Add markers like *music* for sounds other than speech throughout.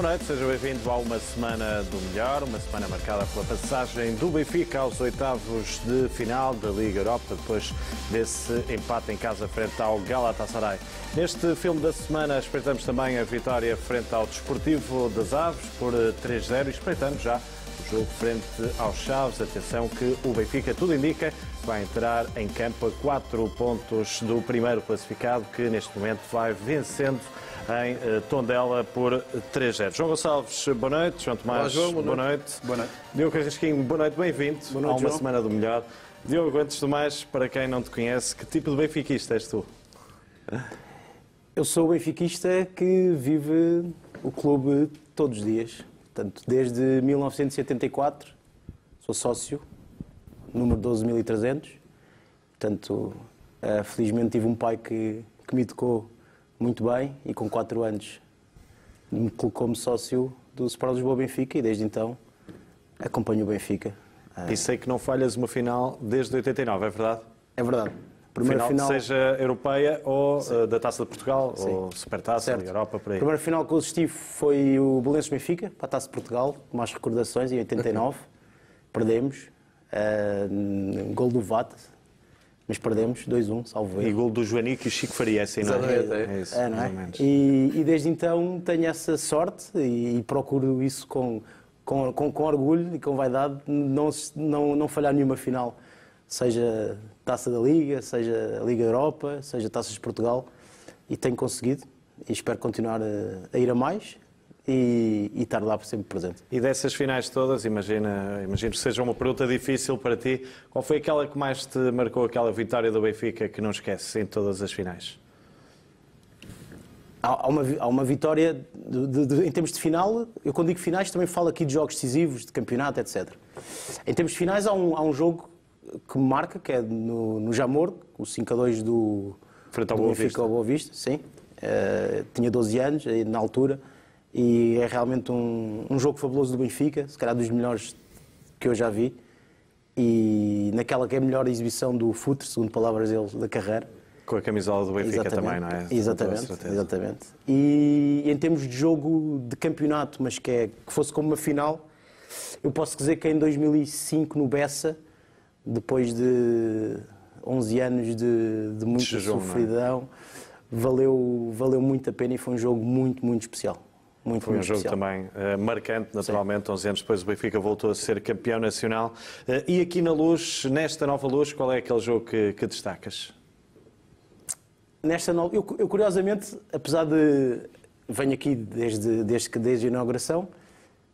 Boa noite, seja bem-vindo a uma semana do melhor, uma semana marcada pela passagem do Benfica aos oitavos de final da Liga Europa, depois desse empate em casa frente ao Galatasaray. Neste filme da semana espreitamos também a vitória frente ao Desportivo das Aves por 3-0 e espreitamos já o jogo frente aos Chaves. Atenção que o Benfica, tudo indica, vai entrar em campo a 4 pontos do primeiro classificado, que neste momento vai vencendo em eh, Tondela por 3-0. João Gonçalves, boa noite. João Tomás, Olá, João, boa boa noite. noite. Boa noite. Diogo Carrasquinho, boa noite, bem-vindo Boa noite, a uma João. semana do melhor. Diogo, antes de mais, para quem não te conhece, que tipo de benfiquista és tu? Eu sou o benfiquista que vive o clube todos os dias. Portanto, desde 1974 sou sócio, número 12.300. Portanto, eh, felizmente tive um pai que, que me educou muito bem e com 4 anos me colocou-me sócio do Sport Lisboa Benfica e desde então acompanho o Benfica. E sei que não falhas uma final desde 89, é verdade? É verdade. Primeira final, final, seja europeia ou eh, da Taça de Portugal, Sim. ou Supertaça, Certo. Liga Europa, por aí. A primeira final que eu assisti foi o Belenenses Benfica, para a Taça de Portugal, com mais recordações, em 89. *laughs* Perdemos. um gol do VAT, mas perdemos, 2-1, salvo E erro. gol do Joanico e o Chico Faria, assim, não é? É. É isso, É, não é? E, e desde então tenho essa sorte e, e procuro isso com, com, com, com orgulho e com vaidade, não, não, não falhar nenhuma final, seja Taça da Liga, seja Liga Europa, seja Taças de Portugal, e tenho conseguido e espero continuar a, a ir a mais e, e estar lá sempre presente. E dessas finais todas, imagina, imagino que seja uma pergunta difícil para ti. Qual foi aquela que mais te marcou, aquela vitória do Benfica que não esqueces em todas as finais? Há uma, há uma vitória de- de- de- em termos de final. Eu, quando digo finais, também falo aqui de jogos decisivos, de campeonato, etc. Em termos de finais, há um, há um jogo que me marca, que é no, no Jamor, o 5 a 2 do, Frente ao do Boa Benfica Vista. ao Boa Vista. Sim. Eh, tinha 12 anos na altura e é realmente um, um jogo fabuloso do Benfica, se calhar dos melhores que eu já vi. E naquela que é a melhor exibição do futre, segundo palavras dele, da carreira. Com a camisola do Benfica também, não é? Exatamente, exatamente. E em termos de jogo de campeonato, mas que, é, que fosse como uma final, eu posso dizer que em 2005 no Bessa, depois de 11 anos de, de muita jejum, é? sofridão, valeu, valeu muito a pena e foi um jogo muito, muito especial. Muito, Foi um muito jogo especial. também eh, marcante, naturalmente. 11 anos depois o Benfica voltou a ser campeão nacional. Eh, e aqui na Luz, nesta nova Luz, qual é aquele jogo que, que destacas? Nesta nova, eu, eu, curiosamente, apesar de venho aqui desde desde desde a inauguração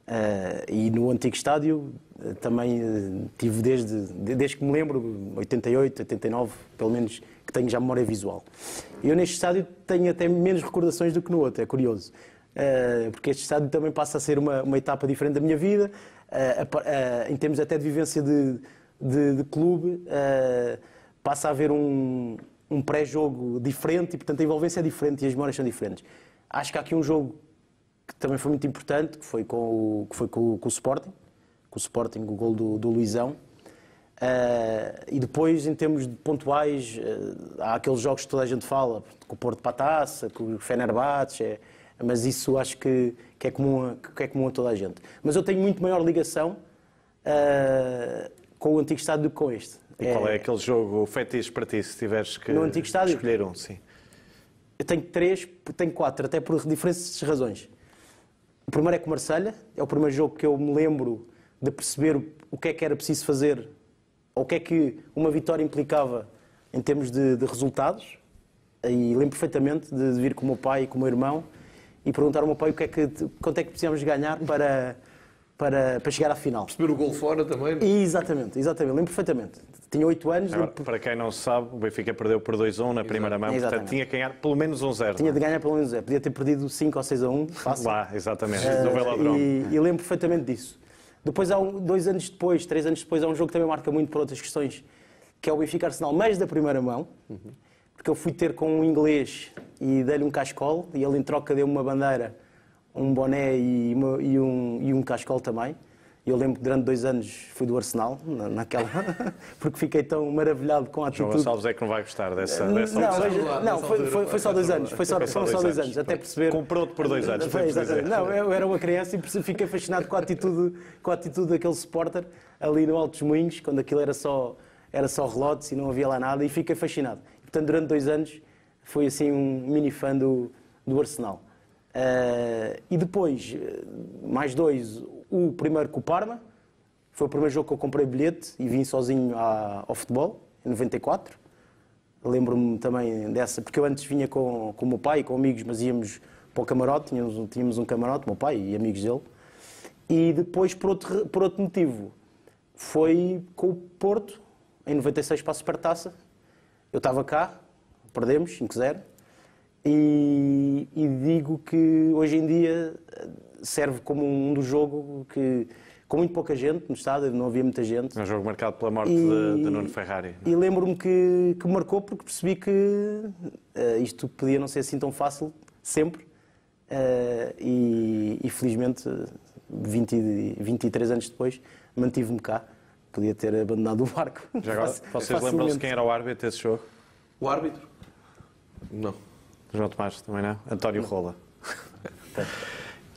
eh, e no antigo estádio também tive desde de- desde que me lembro 88, 89, pelo menos que tenho já memória visual. Eu neste estádio tenho até menos recordações do que no outro, é curioso. Eh, porque este estádio também passa a ser uma, uma etapa diferente da minha vida, eh, eh, em termos até de vivência de, de, de clube, passa a haver um, um pré-jogo diferente e, portanto, a envolvência é diferente e as memórias são diferentes. Acho que há aqui um jogo que também foi muito importante, que foi com o, que foi com, o- com o Sporting, com o Sporting, o gol do, do Luizão. Eh, e depois, em termos de pontuais, eh, há aqueles jogos que toda a gente fala, com o Porto para a Taça, com o Fenerbahçe, mas isso acho que, que, é comum a, que é comum a toda a gente. Mas eu tenho muito maior ligação eh, com o antigo estádio do que com este. E qual é aquele jogo fetiche para ti, se tiveres que No antigo estádio? escolher um? Sim. Eu tenho três, tenho quatro, até por diferentes razões. O primeiro é com o Marselha, é o primeiro jogo que eu me lembro de perceber o que é que era preciso fazer, ou o que é que uma vitória implicava em termos de, de resultados. E lembro perfeitamente de, de vir com o meu pai e com o meu irmão e perguntar ao meu pai o que é que, quanto é que precisamos ganhar para, para, para chegar à final. Perceber o gol fora também. E exatamente, exatamente, lembro perfeitamente. Tinha oito anos, Agora, lembro- para quem não sabe, o Benfica perdeu por 2-1 na primeira mão, portanto Exatamente. tinha que ganhar pelo menos um 0. tinha de ganhar pelo menos, é, podia ter perdido 5 ou 6 a 1, fácil. Lá, exatamente, Eh, do Velodrome. E, e lembro perfeitamente disso. Depois, há um- dois anos depois, três anos depois, há um jogo que também marca muito por outras questões, que é o Benfica Arsenal, mas da primeira mão, porque eu fui ter com um inglês e dei-lhe um cascol, e ele em troca deu-me uma bandeira, um boné e, uma- e um, e um cascol também. Eu lembro que durante dois anos fui do Arsenal, na- naquela, *laughs* porque fiquei tão maravilhado com a João atitude. Gonçalves é que não vai gostar dessa, dessa Não, opção. não, foi, foi, foi só dois anos. Foi só, Foi só foram só dois dois anos. anos, até perceber. Comprou-te por dois anos, Foi, exatamente. Não, eu era uma criança e fiquei fascinado com a atitude, com a atitude daquele supporter ali no Altos Moinhos, quando aquilo era só, era só relotes e não havia lá nada, e fiquei fascinado. Portanto, durante dois anos fui assim um mini fã do, do Arsenal. Eh, e depois, eh, mais dois, o primeiro com o Parma, foi o primeiro jogo que eu comprei bilhete e vim sozinho à- ao futebol, em 94. Lembro-me também dessa, porque eu antes vinha com, com o meu pai, com amigos, mas íamos para o camarote, tínhamos, tínhamos um camarote, meu pai e amigos dele. E depois, por outro, por outro motivo, foi com o Porto, em 96 para a Supertaça. Eu estava cá, perdemos 5-0. E, e digo que hoje em dia eh, serve como um do jogo que, com muito pouca gente no estádio, não havia muita gente. É um jogo marcado pela morte E- de, de Nuno Ferrari. E lembro-me que, que me marcou porque percebi que eh, isto podia não ser assim tão fácil, sempre. Eh, e, e felizmente, 20, e- 23 anos depois, mantive-me cá. Podia ter abandonado o barco. Já agora, *laughs* vocês lembram-se quem era o árbitro desse jogo? O árbitro? Não. João Tomás, também não? António Rola.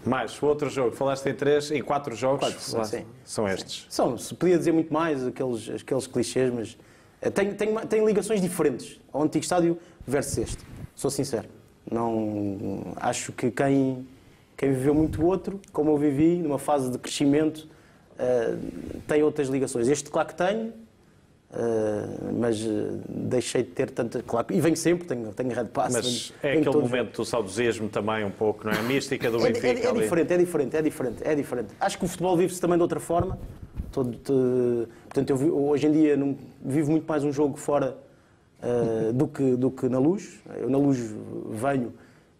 Mais, o outro jogo, falaste em três, em quatro jogos, Quatro, lá- sim. são estes. São, se podia dizer muito mais, aqueles, aqueles clichês, mas eh, tem, tem, tem ligações diferentes ao antigo estádio versus este. Sou sincero. Não, acho que quem, quem viveu muito outro, como eu vivi, numa fase de crescimento, eh, tem outras ligações. Este, claro que tenho, eh, mas eh, deixei de ter tanta. Claro, e venho sempre, tenho, tenho Red Pass. Mas venho- é venho aquele momento do saudosismo também, um pouco, não é? A mística do é, Benfica. é- é ali. diferente, é diferente, é diferente, é diferente. Acho que o futebol vive-se também de outra forma. Todo, te- portanto, eu hoje em dia não, vivo muito mais um jogo fora eh, do, que, do que na luz. Eu na luz venho,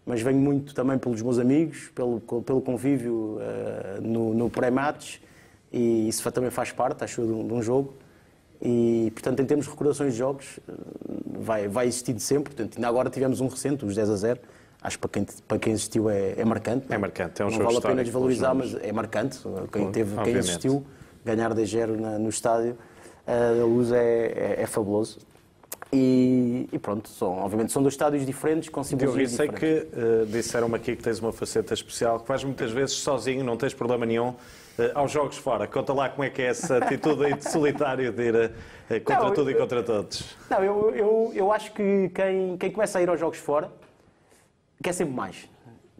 mas venho muito também pelos meus amigos, pelo, pelo convívio eh, no, no pré-match e isso também faz parte, acho, de um, de um jogo. E, portanto, em termos de recordações de jogos, eh, vai, vai existir de sempre. Portanto, ainda agora tivemos um recente, os 10 a 0. Acho que para quem, para quem existiu é, é marcante. É marcante, é um Não jogo vale a pena desvalorizar, mas é marcante. Quem, teve, quem assistiu, ganhar 10-0 na- no estádio eh, da Luz é, é, é fabuloso. E, e pronto, são, obviamente são dois estádios diferentes, com Diogo, eu simbologias sei diferentes. que eh, disseram-me aqui que tens uma faceta especial, que vais muitas vezes sozinho, não tens problema nenhum, eh, aos jogos fora. Conta lá como é que é essa atitude aí de solitário de ir eh, contra Não, tudo e eu- contra todos. Não, eu, eu, eu acho que quem, quem começa a ir aos jogos fora quer sempre mais.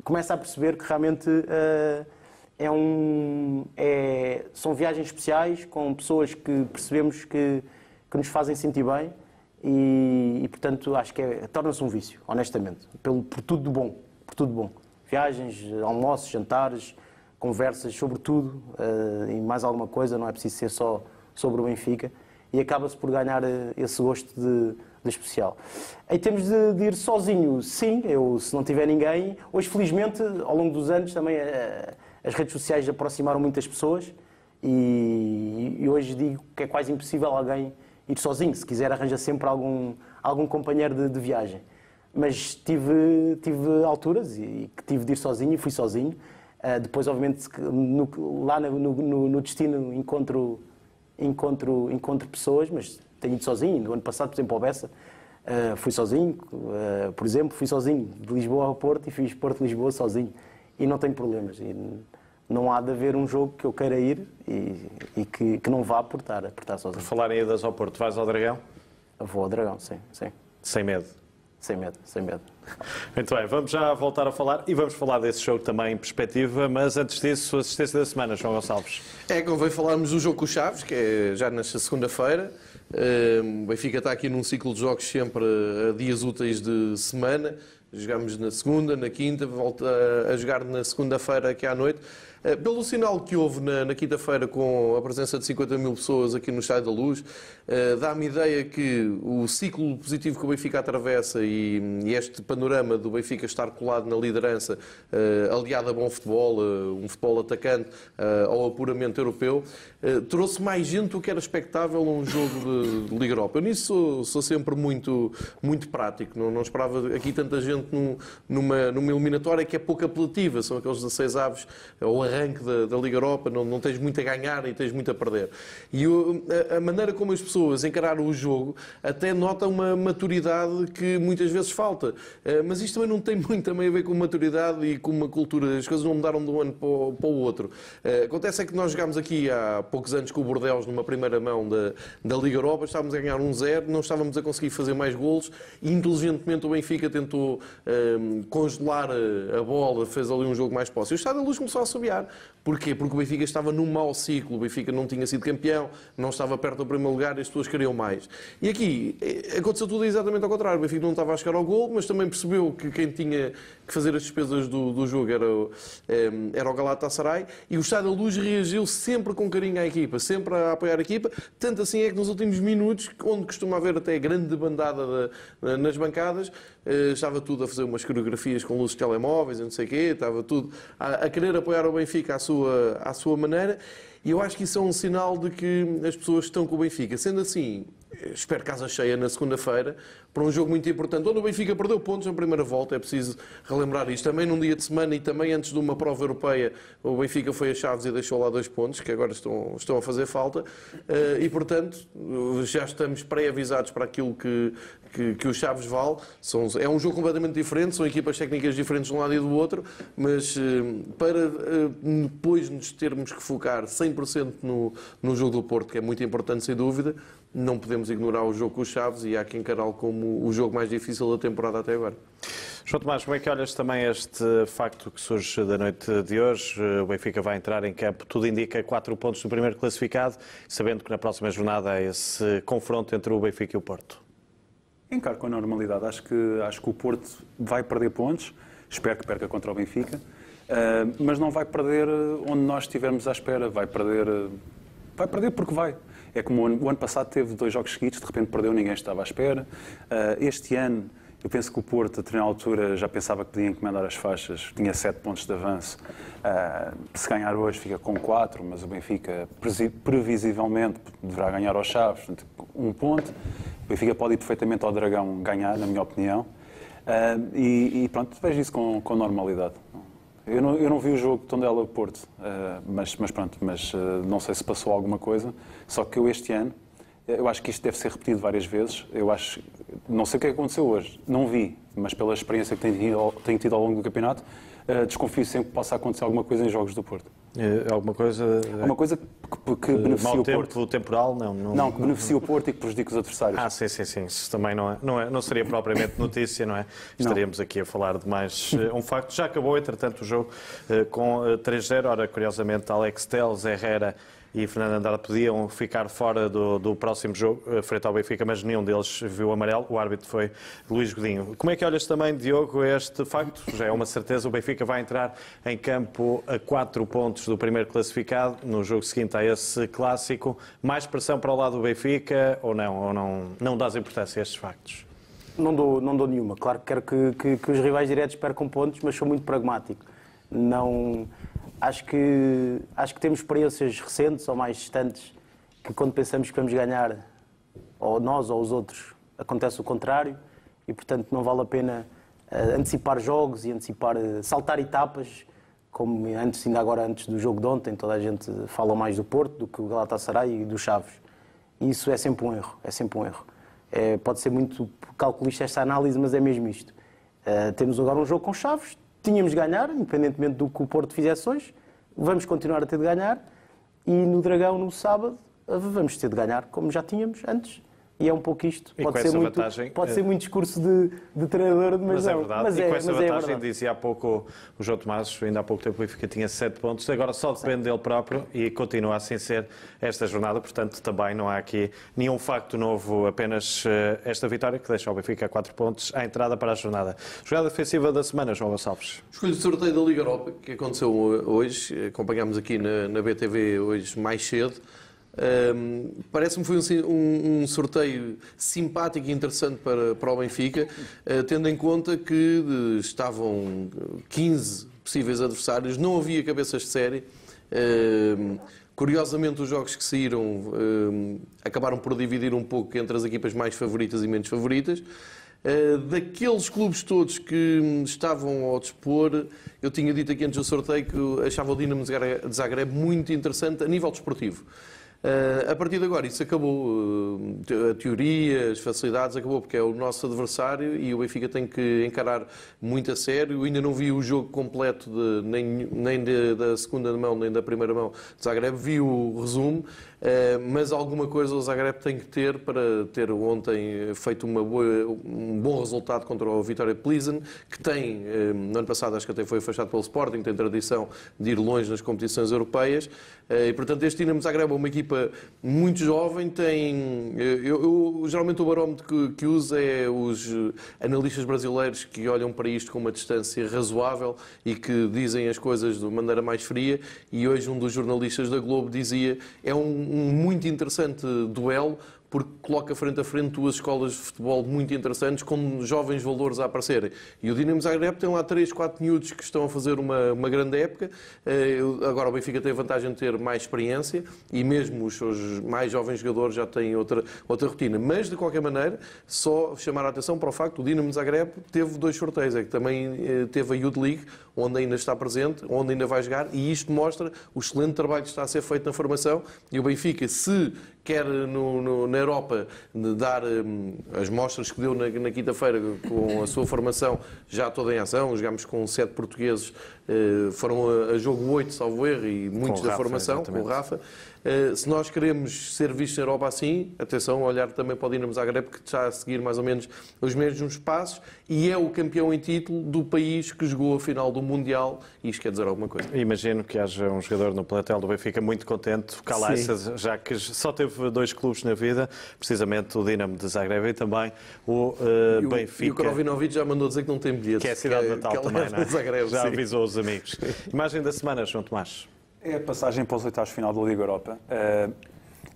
Começa a perceber que realmente eh, é um, é- são viagens especiais com pessoas que percebemos que, que nos fazem sentir bem e, e, portanto, acho que é- torna-se um vício, honestamente, pelo, por tudo de bom. Por tudo de bom. Viagens, almoços, jantares, conversas sobre tudo eh, e mais alguma coisa, não é preciso ser só sobre o Benfica e acaba-se por ganhar eh, esse gosto de, de especial. Em termos de, de ir sozinho, sim, eu se não tiver ninguém, hoje felizmente ao longo dos anos também eh, as redes sociais aproximaram muitas pessoas e, e hoje digo que é quase impossível alguém ir sozinho, se quiser arranja sempre algum, algum companheiro de, de viagem. Mas tive, tive alturas e que tive de ir sozinho e fui sozinho. Uh, depois, obviamente, no- lá no, no- no destino encontro, encontro, encontro pessoas, mas tenho ido sozinho. No ano passado, por exemplo, ao Bessa, uh, fui sozinho. Uh, por exemplo, fui sozinho de Lisboa ao Porto e fiz Porto-Lisboa sozinho. E não tenho problemas. E não há de haver um jogo que eu queira ir e, e que, que não vá por estar, por estar sozinho. Falar em idas ao Porto, vais ao Dragão? Vou ao Dragão, sim, sim. Sem medo. Sem medo, sem medo. Muito bem, vamos já voltar a falar e vamos falar desse jogo também em perspectiva, mas antes disso, assistência da semana, João Gonçalves. É, convém falarmos do jogo com o Chaves, que é já nesta segunda-feira. Eh, O Benfica está aqui num ciclo de jogos sempre a dias úteis de semana. Jogamos na segunda, na quinta, volta a jogar na segunda-feira aqui à noite. Eh, Pelo sinal que houve na, na quinta-feira com a presença de 50 mil pessoas aqui no Estádio da Luz, dá-me ideia que o ciclo positivo que o Benfica atravessa e, este panorama do Benfica estar colado na liderança, eh, aliado a bom futebol, eh, um futebol atacante eh, ao apuramento europeu, eh, trouxe mais gente do que era expectável a um jogo de, Liga Europa. Eu nisso sou, sou sempre muito, muito prático, não, não esperava aqui tanta gente num, numa, numa eliminatória que é pouco apelativa, são aqueles 16 aves, o arranque da, da Liga Europa, não, não tens muito a ganhar e tens muito a perder. E o, a, a, maneira como as pessoas encararam o jogo até nota uma maturidade que muitas vezes falta. Uh, mas isto também não tem *laughs* muito também a ver com maturidade e com uma cultura, as coisas não mudaram de um ano para o, outro. Uh, acontece é que nós jogámos aqui há poucos anos com o Bordeaux numa primeira mão da, da Liga Europa, estávamos a ganhar um zero, não estávamos a conseguir fazer mais golos e inteligentemente o Benfica tentou um, congelar a, bola, fez ali um jogo mais posse. E o Estado da Luz começou a assobiar. Porquê? Porque o Benfica estava num mau ciclo, o Benfica não tinha sido campeão, não estava perto do primeiro lugar as pessoas queriam mais. E aqui eh, aconteceu tudo exatamente ao contrário. O Benfica não estava a chegar ao gol, mas também percebeu que quem tinha que fazer as despesas do, do jogo era, um, era o Galatasaray e o Estado da Luz reagiu sempre com carinho à equipa, sempre a apoiar a equipa. Tanto assim é que nos últimos minutos, onde costuma haver até grande bandada de, nas bancadas, eh, estava tudo a fazer umas coreografias com luzes de telemóveis não sei o quê, estava tudo a, a querer apoiar o Benfica à sua, à sua maneira. E eu acho que isso é um sinal de que as pessoas estão com o Benfica. Sendo assim, espero casa cheia na segunda-feira, para um jogo muito importante, onde o Benfica perdeu pontos na primeira volta, é preciso relembrar isto. Também num dia de semana e também antes de uma prova europeia, o Benfica foi a Chaves e deixou lá dois pontos, que agora estão, estão a fazer falta. Eh, e, portanto, já estamos pré-avisados para aquilo que, que, que o Chaves vale. São, é um jogo completamente diferente, são equipas técnicas diferentes de um lado e do outro, mas eh, para eh, depois nos termos que focar 100% no, no jogo do Porto, que é muito importante, sem dúvida, não podemos ignorar o jogo com os Chaves e há que encará-lo como o jogo mais difícil da temporada até agora. João Tomás, como é que olhas também este facto que surge da noite de hoje? O Benfica vai entrar em campo, tudo indica quatro pontos no primeiro classificado, sabendo que na próxima jornada há esse confronto entre o Benfica e o Porto. Encaro com a normalidade. Acho que, acho que o Porto vai perder pontos, espero que perca contra o Benfica, uh, mas não vai perder onde nós estivermos à espera. Vai perder, vai perder porque vai. É como o ano, passado teve dois jogos seguidos, de repente perdeu, ninguém estava à espera. Uh, este ano, eu penso que o Porto, a determinada altura, já pensava que podia encomendar as faixas, tinha sete pontos de avanço. Uh, se ganhar hoje, fica com quatro, mas o Benfica, previsivelmente, deverá ganhar aos Chaves, um ponto. O Benfica pode ir perfeitamente ao Dragão ganhar, na minha opinião. Uh, e, pronto, vejo isso com normalidade. Eu não, eu não, vi o jogo de Tondela-Porto, uh, mas, mas, pronto, mas uh, não sei se passou alguma coisa. Só que eu este ano, eu acho que isto deve ser repetido várias vezes. Eu acho, não sei o que é aconteceu hoje, não vi, mas pela experiência que tenho tido, tenho tido ao longo do campeonato, uh, desconfio sempre que possa acontecer alguma coisa em jogos do Porto. É, alguma coisa. Alguma coisa que, que beneficia o tempo, Porto. temporal, não, não. Não, que beneficia o Porto e que prejudica os adversários. Ah, sim, sim, sim. Isso também não, é, não, é, não seria propriamente *coughs* notícia, não é? Estaríamos não. aqui a falar de mais um facto. Já acabou, entretanto, o jogo com uh, 3-0. Ora, curiosamente, Alex Teles, Herrera e Fernando Andrade podiam ficar fora do, do próximo jogo, eh, frente ao Benfica, mas nenhum deles viu amarelo. O árbitro foi Luís Godinho. Como é que olhas também, Diogo, este facto? Já é uma certeza, o Benfica vai entrar em campo a quatro pontos do primeiro classificado, no jogo seguinte a esse clássico. Mais pressão para o lado do Benfica ou não? Ou não, não dás importância a estes factos? Não dou, não dou nenhuma. Claro que quero que, que, que os rivais diretos percam pontos, mas sou muito pragmático. Não Acho que, acho que temos experiências recentes ou mais distantes que quando pensamos que vamos ganhar, ou nós ou os outros, acontece o contrário e, portanto, não vale a pena uh, antecipar jogos e antecipar, uh, saltar etapas, como antes, ainda agora antes do jogo de ontem, toda a gente fala mais do Porto do que o Galatasaray e do Chaves. E isso é sempre um erro, é sempre um erro. É, pode ser muito calculista esta análise, mas é mesmo isto. Uh, temos agora um jogo com Chaves, tínhamos de ganhar, independentemente do que o Porto fizesse hoje, vamos continuar a ter de ganhar e no Dragão, no sábado, vamos ter de ganhar, como já tínhamos antes. E é um pouco isto. E pode ser muito, vantagem, pode ser muito discurso de, de treinador, mas, mas não. é verdade. Mas e é, com essa mas é vantagem, é dizia há pouco o João Tomás, ainda há pouco tempo o Benfica tinha 7 pontos, agora só depende dele próprio e continua assim ser esta jornada, portanto também não há aqui nenhum facto novo, apenas eh, esta vitória que deixa o Benfica a 4 pontos à entrada para a jornada. Jogada defensiva da semana, João Gonçalves. Escolho o sorteio da Liga Europa, que aconteceu hoje, acompanhámos aqui na, na BTV hoje mais cedo. Um, Parece-me foi um, um, um, sorteio simpático e interessante para, para o Benfica, uh, tendo em conta que de, estavam 15 possíveis adversários, não havia cabeças de série. Curiosamente, os jogos que saíram uh, acabaram por dividir um pouco entre as equipas mais favoritas e menos favoritas. Uh, daqueles clubes todos que estavam ao dispor, eu tinha dito aqui antes do sorteio que achava o Dinamo de Zagreb muito interessante a nível desportivo. Uh, a partir de agora, isso acabou. Uh, a teoria, as facilidades, acabou porque é o nosso adversário e o Benfica tem que encarar muito a sério. Eu ainda não vi o jogo completo, de, nem, nem de, da segunda mão, nem da primeira mão de Zagreb. Vi o resumo. Eh, mas alguma coisa o Zagreb tem que ter para ter ontem feito boa, um bom resultado contra o Vitória Plizen, que tem, eh, no ano passado acho que até foi afastado pelo Sporting, tem tradição de ir longe nas competições europeias, eh, e portanto este Dinamo Zagreb é uma equipa muito jovem, tem, eu, eu geralmente o barómetro que, que uso é os analistas brasileiros que olham para isto com uma distância razoável e que dizem as coisas de maneira mais fria, e hoje um dos jornalistas da Globo dizia, é um um muito interessante duelo porque coloca frente a frente duas escolas de futebol muito interessantes, com jovens valores a aparecerem. E o Dinamo Zagreb tem lá 3, 4 miúdos que estão a fazer uma, uma grande época. Eh, agora o Benfica tem a vantagem de ter mais experiência e mesmo os seus mais jovens jogadores já têm outra, outra rotina. Mas, de qualquer maneira, só chamar a atenção para o facto que o Dinamo Zagreb teve dois sorteios. É que também eh, teve a Youth League, onde ainda está presente, onde ainda vai jogar, e isto mostra o excelente trabalho que está a ser feito na formação. E o Benfica, se quer no, no, na Europa dar um, as mostras que deu na, na quinta-feira com a sua formação já toda em ação. Jogámos com sete portugueses, uh, foram a, a, jogo oito, salvo erro, e muitos da formação, exatamente. com o Rafa. Uh, se nós queremos ser vistos na Europa assim, atenção, olhar também para o Dinamo Zagreb, que está a seguir mais ou menos os mesmos passos e é o campeão em título do país que jogou a final do Mundial. E isto quer dizer alguma coisa. Imagino que haja um jogador no plantel do Benfica muito contente, o Calaça, já que só teve dois clubes na vida, precisamente o Dinamo de Zagreb e também o uh, Benfica. E o Krovinovic já mandou dizer que não tem bilhetes. Que é a cidade que, natal que também, é, não é? Zagreb, já sim. avisou os amigos. *laughs* Imagem da semana, João Tomás. É a passagem para os oitavos final da Liga Europa. É,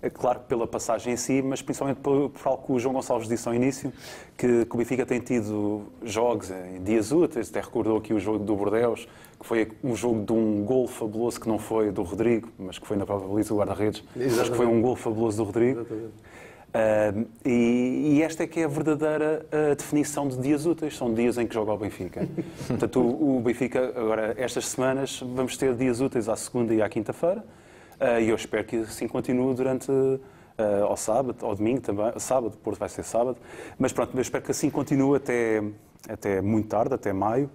é claro que pela passagem em si, mas principalmente por, por algo que o João Gonçalves disse ao início, que, que o Benfica tem tido jogos em dias úteis, até recordou aqui o jogo do Bordeus, que foi um jogo de um gol fabuloso que não foi do Rodrigo, mas que foi na própria baliza do guarda-redes, mas que foi um gol fabuloso do Rodrigo. Exatamente. Uh, e, e, esta é que é a verdadeira uh, definição de dias úteis, são dias em que joga o Benfica. *laughs* Portanto, o, o, Benfica, agora, estas semanas, vamos ter dias úteis à segunda e à quinta-feira, uh, e eu espero que assim continue durante ao sábado, ao domingo também, sábado, Porto vai ser sábado, mas pronto, eu espero que assim continue até, até muito tarde, até maio,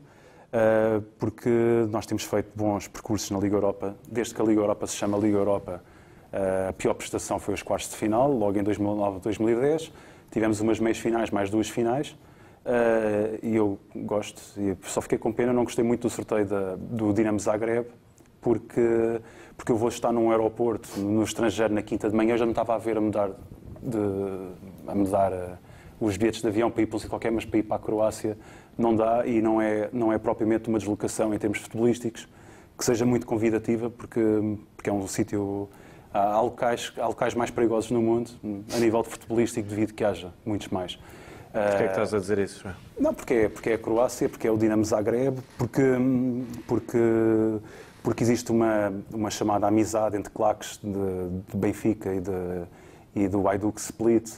porque nós temos feito bons percursos na Liga Europa, desde que a Liga Europa se chama Liga Europa, a pior prestação foi os quartos de final, logo em 2009 2010. Tivemos umas meias finais, mais duas finais. Uh, e eu gosto, e só fiquei com pena, não gostei muito do sorteio da, do Dinamo Zagreb, porque, porque eu vou estar num aeroporto no estrangeiro na quinta de manhã, já não estava a ver a mudar, de, a mudar uh, os bilhetes de avião para ir para qualquer, mas para ir para a Croácia não dá e não é, não é propriamente uma deslocação em termos futebolísticos que seja muito convidativa, porque, porque é um sítio Há locais, há locais mais perigosos no mundo, a nível de futebolístico, devido que haja muitos mais. Porquê é que estás a dizer isso? Não, porque é, porque é a Croácia, porque é o Dinamo Zagreb, porque, porque, porque existe uma, uma chamada amizade entre claques de, de Benfica e, de, e do Hajduk Split,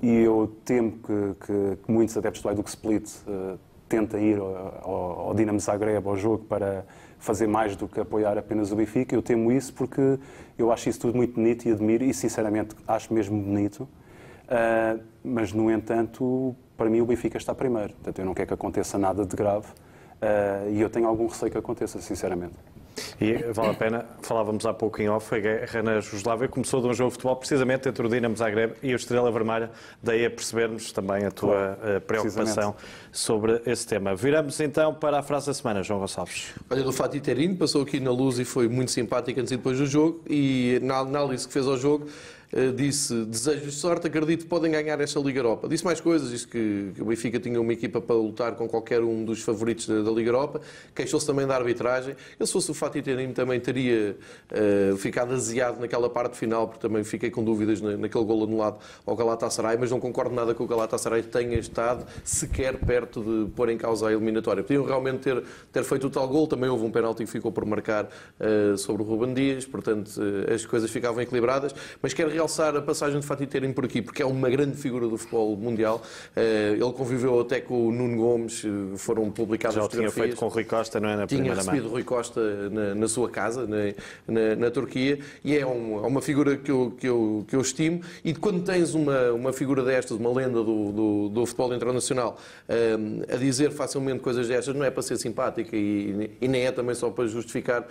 e eu temo que, que, que muitos adeptos do Hajduk Split uh, tentem ir ao, ao Dinamo Zagreb, ao jogo, para fazer mais do que apoiar apenas o Benfica. Eu temo isso porque eu acho isso tudo muito bonito e admiro, e sinceramente acho mesmo bonito. Uh, mas, no entanto, para mim o Benfica está primeiro. Portanto, eu não quero que aconteça nada de grave uh, e eu tenho algum receio que aconteça, sinceramente. E vale a pena, falávamos há pouco em off, a guerra na Jugoslávia começou de um jogo de futebol precisamente entre o Dinamo Zagreb e o Estrela Vermelha, daí a percebermos também a tua claro, preocupação sobre esse tema. Viramos então para a frase da semana, João Gonçalves. Olha, do Fatih Terim, passou aqui na luz e foi muito simpático antes e depois do jogo e na análise que fez ao jogo eh, disse desejo de sorte, acredito que podem ganhar esta Liga Europa. Disse mais coisas, disse que, o Benfica tinha uma equipa para lutar com qualquer um dos favoritos da, da Liga Europa, queixou-se também da arbitragem. Eu, se fosse o Fatih Terim, também teria uh, ficado aziado naquela parte final, porque também fiquei com dúvidas na, naquele gol anulado ao Galatasaray, mas não concordo nada que o Galatasaray tenha estado sequer perto de pôr em causa a eliminatória. Podiam realmente ter, ter feito o tal gol, também houve um penalti que ficou por marcar uh, sobre o Ruben Dias, portanto uh, as coisas ficavam equilibradas, mas quero realmente realçar a passagem de Fatih Terim por aqui, porque é uma grande figura do futebol mundial. Eh, ele conviveu até com o Nuno Gomes, eh, foram publicadas Já o tinha feito com o Rui Costa, não é? Na Tinha recebido mão. Rui Costa na, na sua casa, na, na, na Turquia, e é um- é uma figura que eu, que, eu, que eu estimo. E quando tens uma, uma figura destas, uma lenda do, do, do futebol internacional, hum, a dizer facilmente coisas destas, não é para ser simpática e, e nem é também só para justificar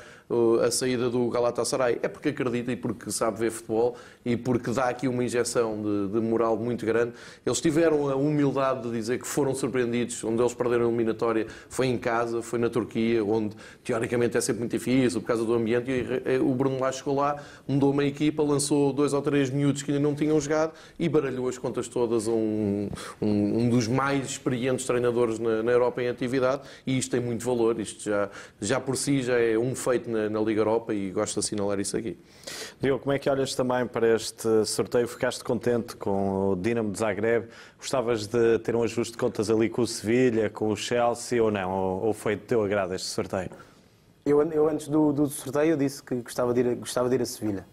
a saída do Galatasaray. É porque acredita e porque sabe ver futebol e porque dá aqui uma injeção de, de moral muito grande. Eles tiveram a humildade de dizer que foram surpreendidos, onde eles perderam a eliminatória foi em casa, foi na Turquia, onde teoricamente é sempre muito difícil por causa do ambiente. E eh, o Bruno Lage chegou lá, mudou uma equipa, lançou dois ou três miúdos que ainda não tinham jogado e baralhou as contas todas a um, um, um dos mais experientes treinadores na, na Europa em atividade. E isto tem muito valor, isto já, já por si já é um feito na, na Liga Europa e gosto de assinalar isso aqui. Diogo, como é que olhas também para este sorteio? Ficaste contente com o Dinamo de Zagreb? Gostavas de ter um ajuste de contas ali com o Sevilha, com o Chelsea ou não? Ou, ou foi de teu agrado este sorteio? Eu, eu antes do, do sorteio disse que gostava de ir a, gostava de ir a Sevilha.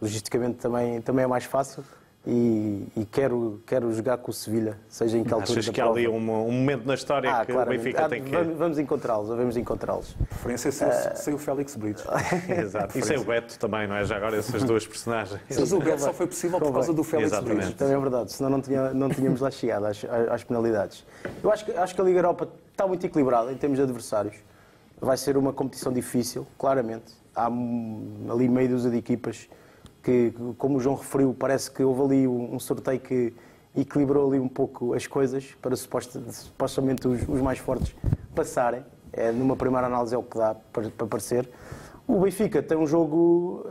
Logisticamente também, também é mais fácil e, e quero, quero jogar com o Sevilha, seja em que altura Achas da que há ali um, um momento na história Ah, que o claramente. Benfica Ah, tem que... Vamos, vamos encontrá-los, vamos encontrá-los. preferência sem, Ah. sem o Félix Brito. *laughs* Exato. E sem o Beto também, não é? Já agora essas duas personagens. Mas o Beto só foi possível por causa do Félix Exatamente. Brito. Também é verdade, senão não, tinha, não tínhamos lá chegado às, às penalidades. Eu acho que, acho que a Liga Europa está muito equilibrada em termos de adversários. Vai ser uma competição difícil, claramente. Há ali meio dúzia de equipas que, como o João referiu, parece que houve ali um, sorteio que equilibrou ali um pouco as coisas para suposta- supostamente os, os mais fortes passarem. É, numa primeira análise é o que dá para, para parecer. O Benfica tem um jogo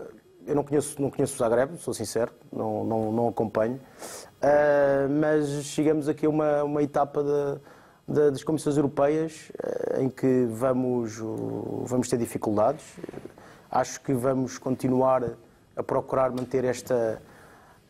eu não conheço, não conheço o Zagreb, sou sincero, não, não, não acompanho, Ah, mas chegamos aqui a uma, uma etapa da- da- das comissões europeias ah, em que vamos, uh, vamos ter dificuldades. Acho que vamos continuar a procurar manter esta,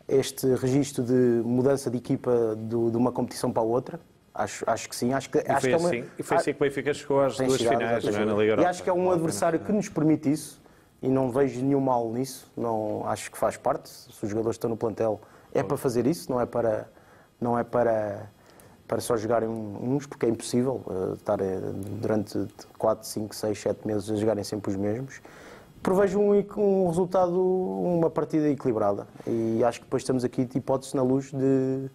este registro de mudança de equipa do- de uma competição para a outra. Acho, acho que sim. Acho que, E acho foi, que é uma- assim, e foi assim que o Benfica chegou às duas chegado, finais não é, na Liga E Europa. acho que é um adversário que nos permite isso e não vejo nenhum mal nisso. Não, acho que faz parte. Se os jogadores estão no plantel, é para fazer isso, não é para, não é para, para só jogarem uns, porque é impossível eh, estar eh, durante 4, 5, 6, 7 meses a jogarem sempre os mesmos. Prevejo um, um resultado, uma partida equilibrada e acho que depois estamos aqui de hipótese na luz de,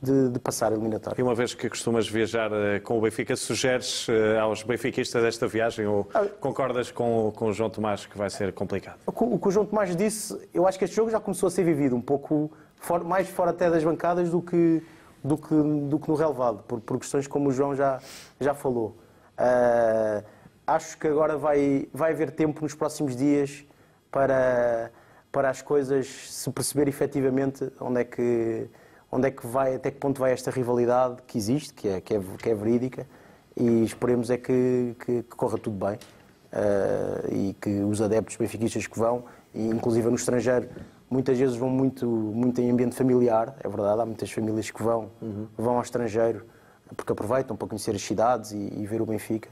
de, de passar a eliminatória. E uma vez que costumas viajar eh, com o Benfica, sugeres eh, aos benfiquistas esta viagem ou Ah. concordas com, o- com o João Tomás que vai ser complicado? O que o João Tomás disse, eu acho que este jogo já começou a ser vivido um pouco for- mais fora até das bancadas do que, do que, do que no relevado, por, por questões como o João já, já falou. Ah, acho que agora vai, vai haver tempo nos próximos dias para, para as coisas se perceber efetivamente onde é que, onde é que vai, até que ponto vai esta rivalidade que existe, que é, que é, que é verídica, e esperemos é que, que- que corra tudo bem. Uh, e que os adeptos benfiquistas que vão, e inclusive no estrangeiro, muitas vezes vão muito, muito em ambiente familiar, é verdade, há muitas famílias que vão, vão ao estrangeiro porque aproveitam para conhecer as cidades e, e ver o Benfica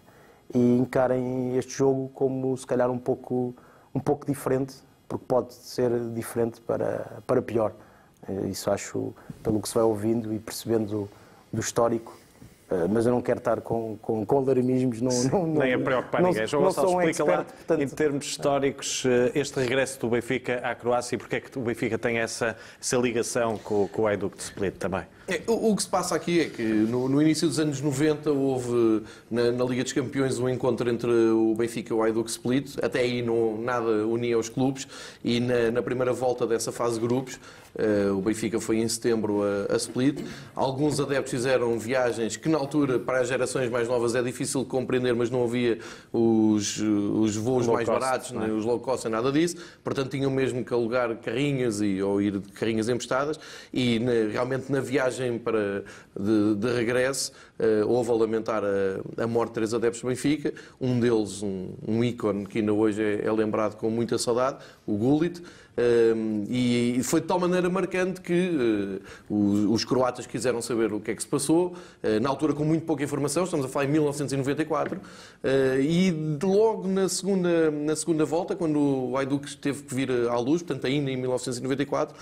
e encarem este jogo como se calhar um pouco, um pouco diferente, porque pode ser diferente para, para pior. Eh, Isso acho, pelo que se vai ouvindo e percebendo do histórico, eh, mas eu não quero estar com, com, com alarmismos. Não, não, não, Nem a preocupar não- ninguém. João Gonçalves, um explica lá, expert, portanto- em termos históricos, eh, este regresso do Benfica à Croácia e porque é que o Benfica tem essa, essa ligação com, com o Hajduk de Split também? É, o, o que se passa aqui é que no, no início dos anos 90 houve na, na Liga dos Campeões um encontro entre o Benfica e o Hajduk Split. Até aí não, nada unia os clubes e na, na primeira volta dessa fase de grupos eh, o Benfica foi em setembro a, a Split. Alguns adeptos fizeram viagens que na altura para as gerações mais novas é difícil de compreender, mas não havia os, os voos mais cost, baratos, é? nem os low cost, nada disso. Portanto, tinham mesmo que alugar carrinhas e, ou ir de carrinhas emprestadas. E na- realmente na viagem para, de, de regresso eh, houve a lamentar a, a morte de três adeptos do Benfica. Um deles, um, um ícone que ainda hoje é, é lembrado com muita saudade, o Gullit. E foi de tal maneira marcante que uh, os, croatas quiseram saber o que é que se passou, uh, na altura com muito pouca informação, estamos a falar em 1994, uh, e logo na segunda, na segunda volta, quando o Hajduk teve que vir à luz, portanto ainda em 1994,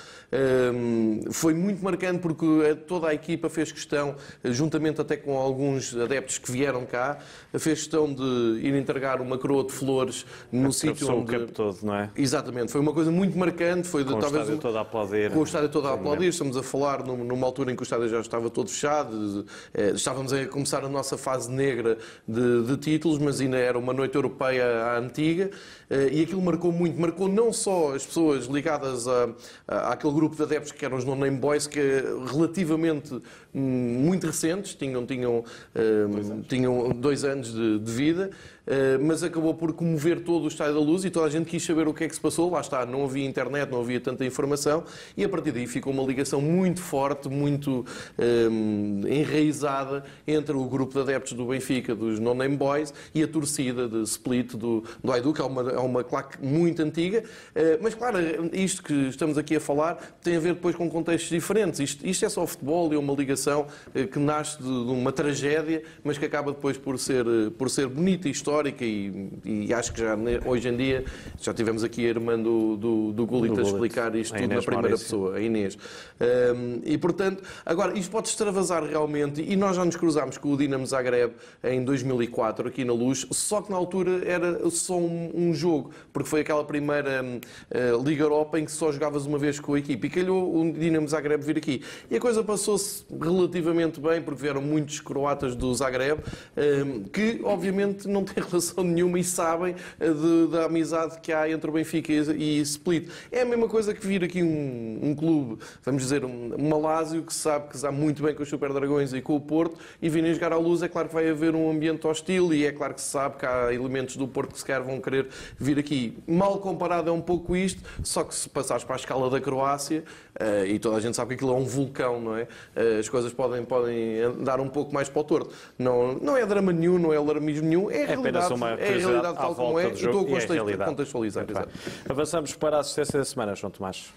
um, foi muito marcante porque toda a equipa fez questão, juntamente até com alguns adeptos que vieram cá, fez questão de ir entregar uma coroa de flores no sítio onde... o campo todo, não é? Exatamente, foi uma coisa muito marcante, foi com talvez o estádio todo a aplaudir. Com o estádio todo a aplaudir, estamos a falar numa altura em que o estádio já estava todo fechado, eh, estávamos a começar a nossa fase negra de, de títulos, mas ainda era uma noite europeia à antiga, eh, e aquilo marcou muito, marcou não só as pessoas ligadas a, a, àquele grupo de adeptos que eram os No-Name Boys, que relativamente hum, muito recentes, tinham, tinham, um, tinham dois anos de, de vida, eh, mas acabou por comover todo o Estádio da Luz e toda a gente quis saber o que é que se passou. Lá está, não havia internet, não havia tanta informação e a partir daí ficou uma ligação muito forte, muito um, eh, enraizada entre o grupo de adeptos do Benfica, dos No Name Boys, e a torcida de Split do, do Aidu, que é uma, é uma claque muito antiga. Uh, mas claro, isto que estamos aqui a falar tem a ver depois com contextos diferentes. Isto, isto é só futebol e é uma ligação que nasce de, de, uma tragédia, mas que acaba depois por ser, por ser bonita e histórica histórica e, e, acho que já hoje em dia já tivemos aqui a irmã do, do, do Gullit a explicar isto tudo na primeira Maurício. pessoa, a Inês. Um, e portanto, agora isto pode extravasar realmente e nós já nos cruzámos com o Dinamo Zagreb em 2004 aqui na Luz, só que na altura era só um, um jogo, porque foi aquela primeira uh, Liga Europa em que só jogavas uma vez com a equipe e calhou o Dinamo Zagreb vir aqui. E a coisa passou-se relativamente bem porque vieram muitos croatas do Zagreb um, que obviamente não têm *laughs* relação nenhuma e sabem eh, de, da amizade que há entre o Benfica e, e Split. É a mesma coisa que vir aqui um, um clube, vamos dizer, um, Malásio, que sabe que está muito bem com os Super Dragões e com o Porto, e virem jogar à luz, é claro que vai haver um ambiente hostil e é claro que se sabe que há elementos do Porto que sequer vão querer vir aqui. Mal comparado é um pouco isto, só que se passares para a escala da Croácia, uh, e toda a gente sabe que aquilo é um vulcão, não é? Uh, as coisas podem, podem andar um pouco mais para o torto. Não, não é drama nenhum, não é alarmismo nenhum, é, é realidade apenas uma é a realidade tal como é, e estou a contextualizar. Avançamos para a assistência da semana, João Tomás.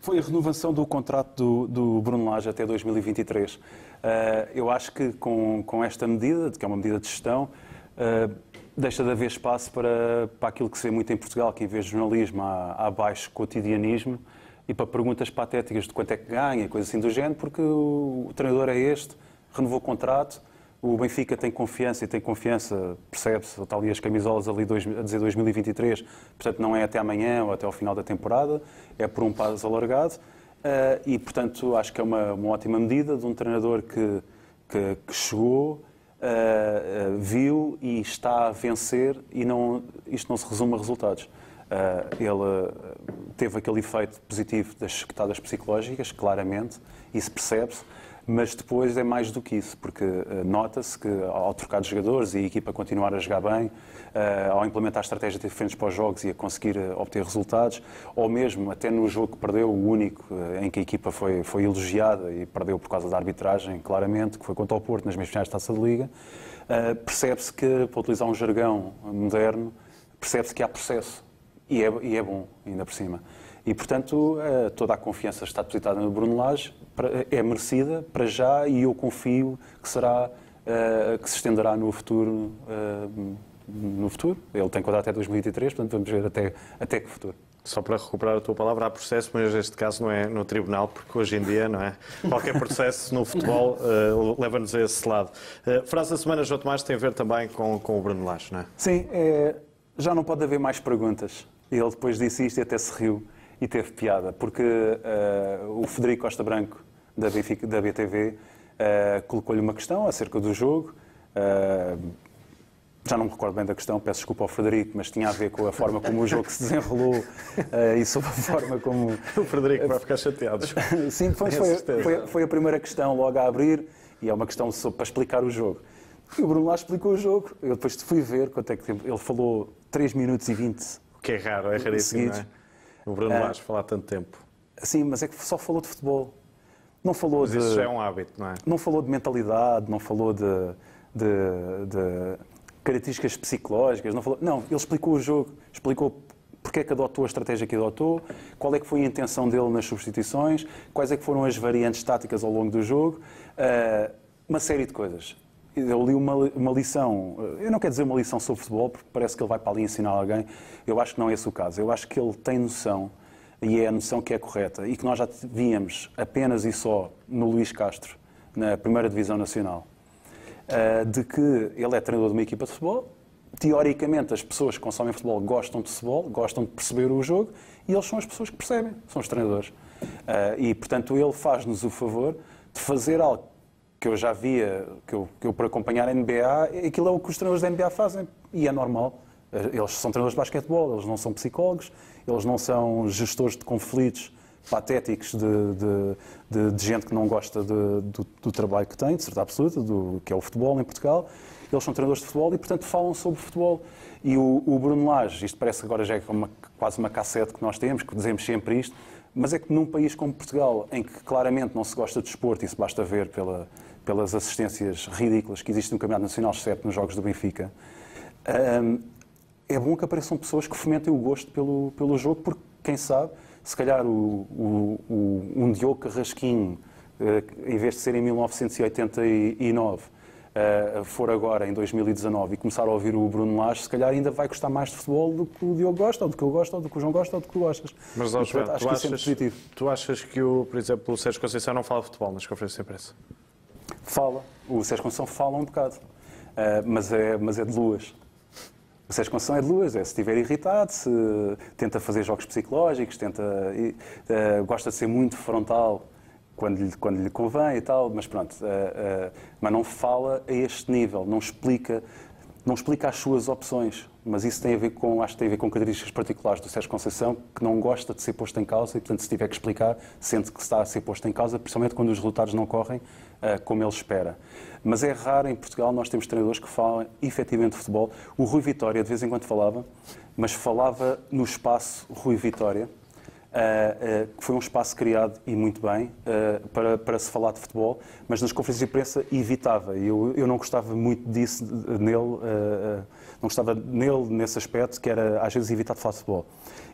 Foi a renovação do contrato do, do Bruno Lage até 2023. Uh, eh, eu acho que com, com esta medida, que é uma medida de gestão, uh, deixa de haver espaço para, para aquilo que se vê muito em Portugal, que em vez de jornalismo há, há baixo cotidianismo e para perguntas patéticas de quanto é que ganha, coisa assim do género, porque o, o treinador é este, renovou o contrato, o Benfica tem confiança e tem confiança, percebe-se, está ali as camisolas ali dois, a dizer 2023, portanto não é até amanhã ou até ao final da temporada, é por um passo alargado uh, e, portanto, acho que é uma, uma ótima medida de um treinador que, que, que chegou, uh, viu e está a vencer e não, isto não se resume a resultados. ele teve aquele efeito positivo das secretadas psicológicas, claramente, isso percebe-se, mas depois é mais do que isso, porque uh, nota-se que ao trocar de jogadores e a equipa continuar a jogar bem, uh, ao implementar estratégias diferentes para os jogos e a conseguir uh, obter resultados, ou mesmo até no jogo que perdeu, o único em que a equipa foi, foi elogiada e perdeu por causa da arbitragem, claramente, que foi contra o Porto nas meias finais da Taça de Liga, percebe-se que, para utilizar um jargão moderno, percebe-se que há processo. E é, e é bom, ainda por cima. E, portanto, toda a confiança está depositada no Bruno Lage, é merecida para já e eu confio que será uh, que se estenderá no futuro. Uh, no futuro. Ele tem contrato até 2023, portanto vamos ver até, até que futuro. Só para recuperar a tua palavra, há processo, mas neste caso não é no tribunal, porque hoje em dia não é. Qualquer processo no futebol uh, leva-nos a esse lado. Uh, frase da semana, João Tomás, tem a ver também com, com o Bruno Lage, não é? Sim, é, já não pode haver mais perguntas. Ele depois disse isto e até se riu e teve piada, porque uh, o Federico Costa Branco da, da BTV, uh, eh, colocou-lhe uma questão acerca do jogo. Uh, já não me recordo bem da questão, peço desculpa ao Frederico, mas tinha a ver com a forma como o jogo se desenrolou uh, e sobre a forma como. *laughs* O Frederico vai ficar chateado. *laughs* Sim, depois foi, foi, foi, a primeira questão logo a abrir e é uma questão para explicar o jogo. E o Bruno lá explicou o jogo. Eu depois fui ver quanto é que tempo. Ele falou 3 minutos e 20. O que é raro, é raríssimo, não é? O Bruno uh, Lage falar tanto tempo. Sim, mas é que só falou de futebol. Não falou Mas de. Isso já é um hábito, não é? Não falou de mentalidade, não falou de, de, de características psicológicas, não falou. Não, ele explicou o jogo, explicou porque é que adotou a estratégia que adotou, qual é que foi a intenção dele nas substituições, quais é que foram as variantes táticas ao longo do jogo, uh, uma série de coisas. Eu li uma, uma lição, eu não quero dizer uma lição sobre futebol, porque parece que ele vai para ali ensinar alguém, eu acho que não é esse o caso. Eu acho que ele tem noção, e é a noção que é correta, e que nós já víamos apenas e só no Luís Castro, na primeira Divisão Nacional, uh, de que ele é treinador de uma equipa de futebol, teoricamente, as pessoas que consomem futebol gostam de futebol, gostam de perceber o jogo e eles são as pessoas que percebem, são os treinadores. Uh, e, portanto, ele faz-nos o favor de fazer algo que eu já via, que eu, que eu por acompanhar a NBA, aquilo é o que os treinadores da NBA fazem e é normal. Uh, eles são treinadores de basquetebol, eles não são psicólogos, eles não são gestores de conflitos patéticos de, de, de, de gente que não gosta do, do, trabalho que tem, de certa absoluta, do, que é o futebol em Portugal. Eles são treinadores de futebol e, portanto, falam sobre futebol. E o, o Bruno Lage, isto parece agora já é uma, quase uma cassete que nós temos, que dizemos sempre isto, mas é que num país como Portugal, em que claramente não se gosta de desporto, isso basta ver pela, pelas assistências ridículas que existem no Campeonato Nacional, exceto nos Jogos do Benfica, hum, é bom que apareçam pessoas que fomentem o gosto pelo, pelo jogo, porque, quem sabe, se calhar o, o, o um Diogo Carrasquinho, eh, em vez de ser em 1989, uh, for agora em 2019 e começar a ouvir o Bruno Lage, se calhar ainda vai gostar mais de futebol do que o Diogo gosta, ou do que eu gosto, ou do que o João gosta, ou do que tu gostas. Mas, ó, João, tu, é achas, é tu achas que, o, por exemplo, o Sérgio Conceição não fala de futebol nas conferências de imprensa? Fala. O Sérgio Conceição fala um bocado, uh, mas, é, mas é de luas. O Sérgio Conceição é de luas, é se estiver irritado, se tenta fazer jogos psicológicos, tenta, uh, gosta de ser muito frontal quando lhe, quando lhe convém e tal, mas pronto, uh, uh, mas não fala a este nível, não explica, não explica as suas opções, mas isso tem a ver com, acho que tem a ver com características particulares do Sérgio Conceição, que não gosta de ser posto em causa e, portanto, se tiver que explicar, sente que está a ser posto em causa, principalmente quando os resultados não correm como ele espera. Mas é raro em Portugal nós temos treinadores que falam efetivamente de futebol. O Rui Vitória, de vez em quando falava, mas falava no espaço Rui Vitória, Uh, uh, que foi um espaço criado e muito bem para, para se falar de futebol, mas nas conferências de imprensa evitava. Eu, eu não gostava muito disso nele, não gostava nele nesse aspecto, que era às vezes evitar de falar de futebol.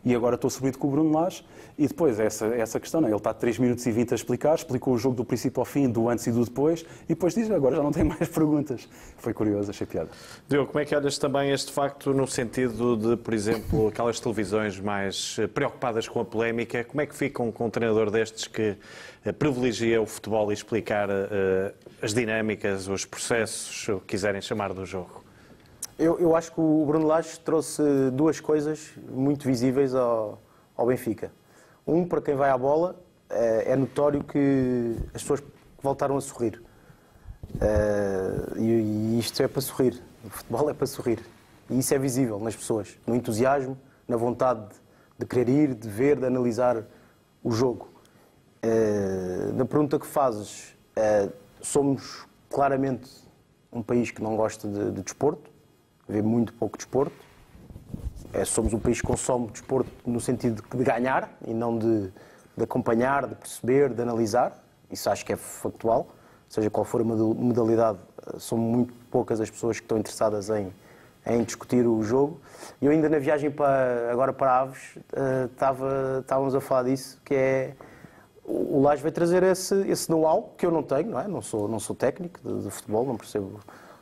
E agora estou subido com o Bruno Lage e depois essa, essa questão, é? ele está 3 minutos e 20 a explicar, explicou o jogo do princípio ao fim, do antes e do depois, e depois diz, agora já não tem *laughs* mais perguntas. Foi curioso, achei piada. Diogo, como é que olhas também este facto no sentido de, por exemplo, aquelas televisões mais preocupadas com a polémica, como é que ficam com um treinador destes que eh, privilegia o futebol e explicar uh, as dinâmicas, os processos, o que quiserem chamar do jogo? Eu, eu acho que o Bruno Lage trouxe duas coisas muito visíveis ao, ao Benfica. Um, para quem vai à bola, é, é notório que as pessoas voltaram a sorrir. Uh, e, e, isto é para sorrir. O futebol é para sorrir. E isso é visível nas pessoas, no entusiasmo, na vontade de querer ir, de ver, de analisar o jogo. Uh, na pergunta que fazes, somos claramente um país que não gosta de, de desporto vê muito pouco desporto. É, somos um país que consome desporto no sentido de ganhar e não de, de acompanhar, de perceber, de analisar. Isso acho que é factual. Seja qual for a modalidade, eh, são muito poucas as pessoas que estão interessadas em, em discutir o jogo. Eu ainda na viagem para, agora para Aves estava, estávamos a falar disso, que é o Lage vai trazer esse, esse know-how que eu não tenho, não é? Não sou, não sou técnico de, de futebol, não percebo,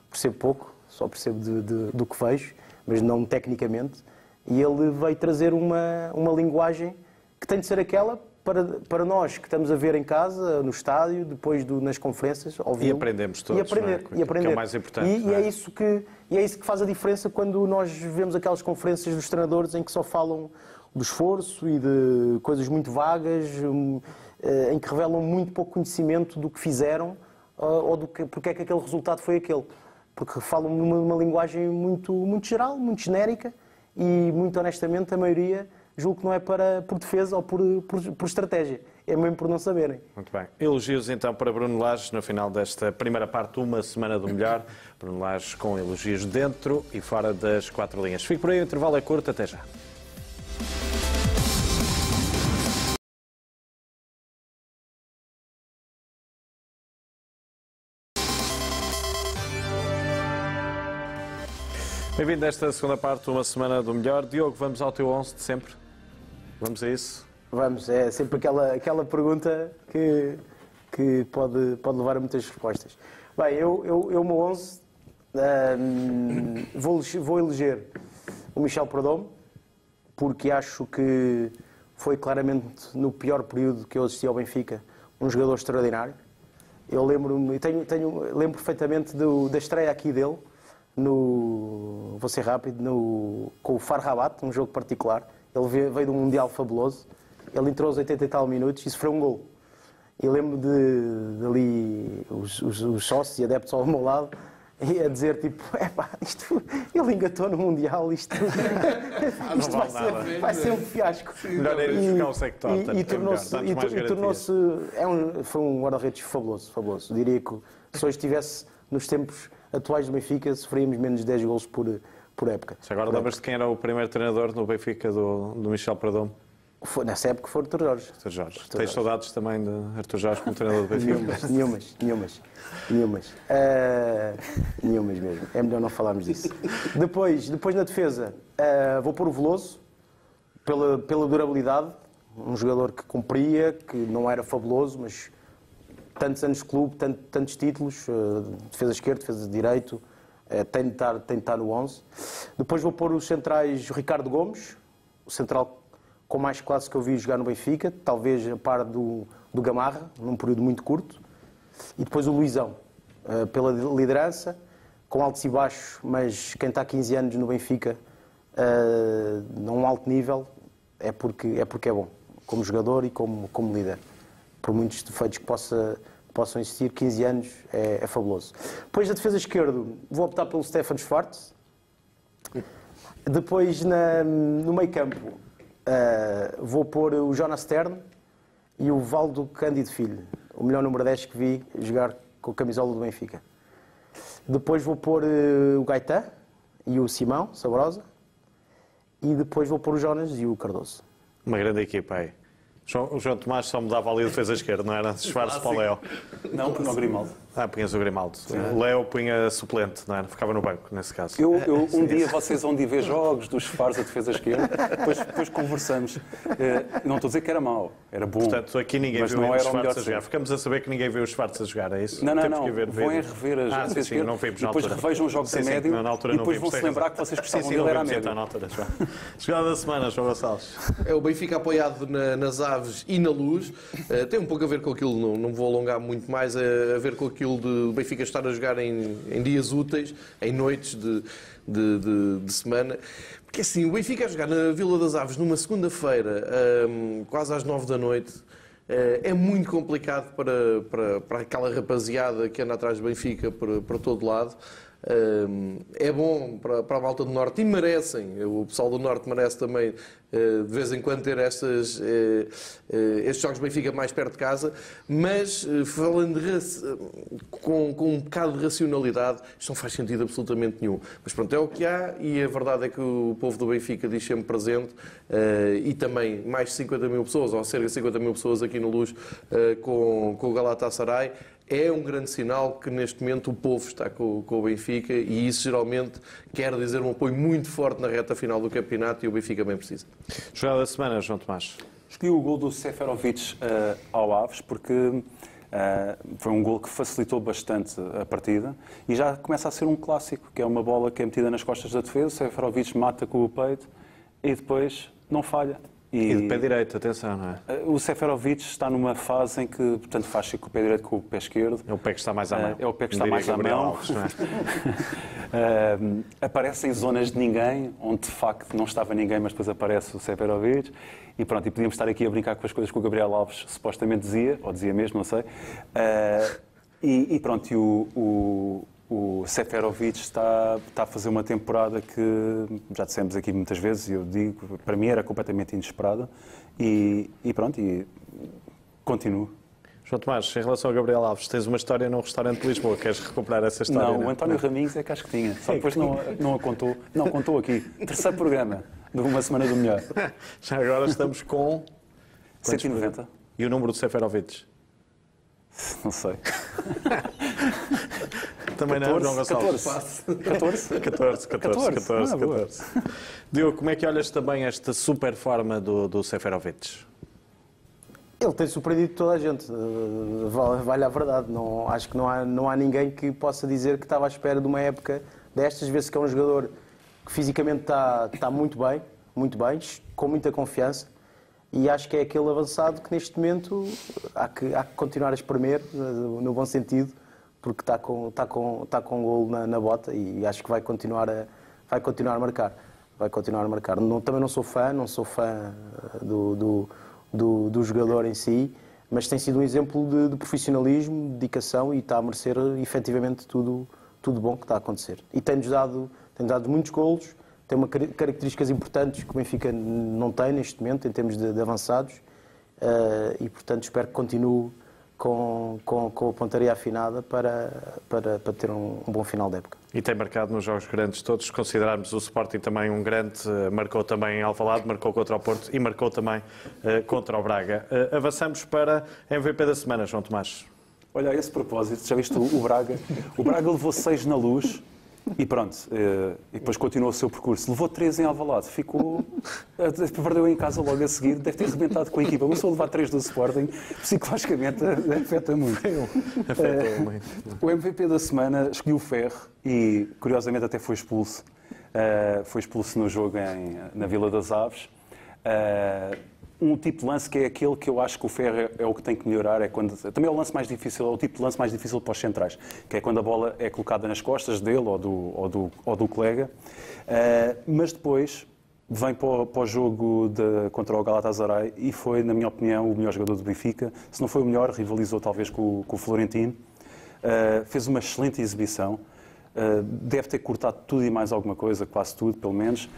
percebo pouco, só percebo de, de, do que vejo, mas não tecnicamente. E ele veio trazer uma, uma linguagem que tem de ser aquela para, para nós que estamos a ver em casa, no estádio, depois do, nas conferências, ouvir. E aprendemos todos. E aprender. É? E, aprender. Que é o mais importante. E, é? e, é isso que, e é isso que faz a diferença quando nós vemos aquelas conferências dos treinadores em que só falam do esforço e de coisas muito vagas, hum, eh, em que revelam muito pouco conhecimento do que fizeram ou do que, porque é que aquele resultado foi aquele porque falam numa, numa linguagem muito, muito geral, muito genérica e, muito honestamente, a maioria julgo que não é para, por defesa ou por, por, por, estratégia. É mesmo por não saberem. Muito bem. Elogios então para Bruno Lage no final desta primeira parte, uma semana do melhor. Bruno Lage com elogios dentro e fora das quatro linhas. Fico por aí, o intervalo é curto, até já. Bem-vindo a esta segunda parte, uma semana do melhor. Diogo, vamos ao teu 11 de sempre? Vamos a isso? Vamos, é sempre aquela, aquela pergunta que, que pode, pode levar a muitas respostas. Bem, eu, eu, eu meu 11 hum, vou, vou eleger o Michel Perdomo, porque acho que foi claramente no pior período que eu assisti ao Benfica, um jogador extraordinário. Eu lembro-me, tenho, tenho, lembro perfeitamente do, da estreia aqui dele, no, vou ser rápido, no, com o Far Rabat, um jogo particular. Ele veio, veio de um Mundial fabuloso. Ele entrou aos 80 e tal minutos e sofreu um gol. E lembro de, de ali os, os, os sócios e adeptos ao meu lado e a dizer tipo, *laughs* é pá, isto, ele engatou no Mundial, isto, *laughs* isto vai, ser, vai ser um fiasco. Melhor é ir buscar o sector. E, e, e tornou-se, e, e tornou-se é um, foi um guarda-redes fabuloso, fabuloso. Diria que se hoje estivesse nos tempos atuais do Benfica, sofríamos menos de 10 gols por, por época. Se agora lembras-te quem era o primeiro treinador no Benfica do, do Michel? Foi, nessa época foi Artur Jorge. Artur Jorge. Artur Tens saudades também de Artur Jorge como treinador do Benfica? nenhumas, nenhumas, nenhumas. Nenhumas. Uh, nenhumas mesmo. É melhor não falarmos disso. Depois, depois na defesa, uh, vou pôr o Veloso, pela, pela durabilidade. Um jogador que cumpria, que não era fabuloso, mas tantos anos de clube, tantos, títulos, uh, defesa esquerda, defesa de direito, tem, de estar, tem de estar no 11. Depois vou pôr os centrais Ricardo Gomes, o central com mais classe que eu vi jogar no Benfica, talvez a par do, do Gamarra, num período muito curto. E depois o Luizão, uh, pela liderança, com altos e baixos, mas quem está há 15 anos no Benfica, num alto nível, é porque é, porque é bom, como jogador e como, como líder. Por muitos defeitos que possa, possam existir, 15 anos é, é fabuloso. Depois da defesa esquerda, vou optar pelo Stefan Schwartz. Depois, na, no meio campo, Uh, vou pôr o Jonas Stern e o Valdo Cândido Filho, o melhor número 10 que vi jogar com a camisola do Benfica. Depois vou pôr uh, o Gaetan e o Simão Sabrosa. E depois vou pôr o Jonas e o Cardoso. Uma grande equipa aí. O João Tomás só mudava ali a defesa esquerda, não era? *laughs* Schwarz para o Léo. Não, punha o Grimaldo. Ah, punhas o Grimaldo. O Léo punha suplente, não era? Ficava no banco, nesse caso. Eu, eu *laughs* um dia vocês vão de ver jogos dos Schwarz a defesa esquerda, depois, depois conversamos. Eh, não estou a dizer que era mau, era bom. Portanto, aqui ninguém mas viu não o era Schwarz a jogar. Ficamos a saber que ninguém viu o Schwarz a jogar, é isso? Não, não, Temos não. Que ver, vão é rever as ah, sim, esquerda não vimos e depois revejam os jogos sim, a sim, médio na altura e não depois vimos, vão se tem lembrar que vocês Sim, gostavam sim, dele não era a vimos, médio. na altura. Jogada da semana, João Gonçalves. É o Benfica apoiado na- nas aves e na luz. Eh, tem um pouco a ver com aquilo, não, não vou alongar muito mais, é a ver com aquilo de o Benfica estar a jogar em, em dias úteis, em noites de, de, de- de semana. Porque assim, o Benfica a jogar na Vila das Aves numa segunda-feira, ahm, quase às nove da noite, eh, é muito complicado para, para, para aquela rapaziada que anda atrás do Benfica para, para todo lado. É bom para, para a malta do Norte e merecem, o pessoal do Norte merece também eh, de vez em quando ter estas, eh, eh, estes jogos Benfica mais perto de casa, mas falando de com, com um bocado de racionalidade, isto não faz sentido absolutamente nenhum. Mas pronto, é o que há e a verdade é que o povo do Benfica diz sempre presente e também mais de 50 mil pessoas, ou cerca de 50 mil pessoas aqui no Luz com, com o Galatasaray, é um grande sinal que neste momento o povo está com, com o Benfica e isso geralmente quer dizer um apoio muito forte na reta final do campeonato e o Benfica bem precisa. Jogada da semana, João Tomás. Escolhi o gol do Seferovic eh, ao Aves porque eh, foi um gol que facilitou bastante a partida e já começa a ser um clássico, que é uma bola que é metida nas costas da defesa, o Seferovic mata com o peito e depois não falha. E de pé direito, atenção, não é? Eh, O Seferovic está numa fase em que, portanto, faz com o pé direito com o pé esquerdo. É o pé que está mais à mão. Eh, É o pé que está mais à Gabriel mão. Alves, é? Uh, *laughs* aparece em zonas de ninguém, onde de facto não estava ninguém, mas depois aparece o Seferovic. E pronto, e podíamos estar aqui a brincar com as coisas que o Gabriel Alves supostamente dizia, ou dizia mesmo, não sei. Uh, e, e pronto, e o, o, o Seferovic está, está a fazer uma temporada que já dissemos aqui muitas vezes, e eu digo, para mim era completamente inesperada. E, e pronto, e continuo. João Tomás, em relação ao Gabriel Alves, tens uma história num restaurante de Lisboa. Queres recuperar essa história? Não, o António Raminhos é que acho que tinha. Só depois não, não a contou. Não contou aqui. Terceiro programa de uma semana do melhor. *laughs* Já agora estamos com. 190? E o número do Seferovic? Não sei. *laughs* Também não, João Gonçalves. 14. 14, 14? 14, 14, 14. Ah, boa. Diogo, como é que olhas também esta super forma do, do Seferovic? Ele tem surpreendido toda a gente, eh, vale, vale a verdade. Não, acho que não há, não há ninguém que possa dizer que estava à espera de uma época destas, vezes que é um jogador que fisicamente está, está muito bem, muito bem, com muita confiança. E acho que é aquele avançado que neste momento há que, há que continuar a espremer, eh, no bom sentido, porque está com, está com, está com um golo na, na bota e acho que vai continuar a, vai continuar a marcar. Vai continuar a marcar. Não, também não sou fã, não sou fã eh, do, do, do, do jogador em si, mas tem sido um exemplo de, de profissionalismo, de dedicação e está a merecer eh, efetivamente tudo, tudo bom que está a acontecer. E tem-nos dado, tem dado muitos golos, tem uma car- características importantes que o Benfica não tem neste momento, em termos de, de avançados, eh, e portanto espero que continue com, com, com a pontaria afinada para, para, para ter um, um bom final de época. E tem marcado nos jogos grandes todos, considerarmos o Sporting também um grande, eh, marcou também em Alvalade, marcou contra o Porto e marcou também eh, contra o Braga. Eh, avançamos para MVP da semana, João Tomás. Olha, a esse propósito, já viste o o Braga? O Braga levou 6 na luz e pronto, eh, e depois continuou o seu percurso. Levou 3 em Alvalade, ficou. eh, Perdeu em casa logo a seguir, deve ter rebentado com a equipa. Mas se eu levar 3 do Sporting, psicologicamente eh, afeta muito. Afetou muito. O MVP da semana escolheu o Ferro e, curiosamente, até foi expulso. Foi expulso no jogo em- na Vila das Aves. Um tipo de lance que é aquele que eu acho que o Ferro é, o que tem que melhorar. É quando, também é o lance mais difícil, é o tipo de lance mais difícil para os centrais, que é quando a bola é colocada nas costas dele ou do, ou do, ou do colega. Uh, mas depois vem para o, para o jogo de- contra o Galatasaray e foi, na minha opinião, o melhor jogador do Benfica. Se não foi o melhor, rivalizou talvez com, com o Florentino. Uh, fez uma excelente exibição. Uh, deve ter cortado tudo e mais alguma coisa, quase tudo, pelo menos.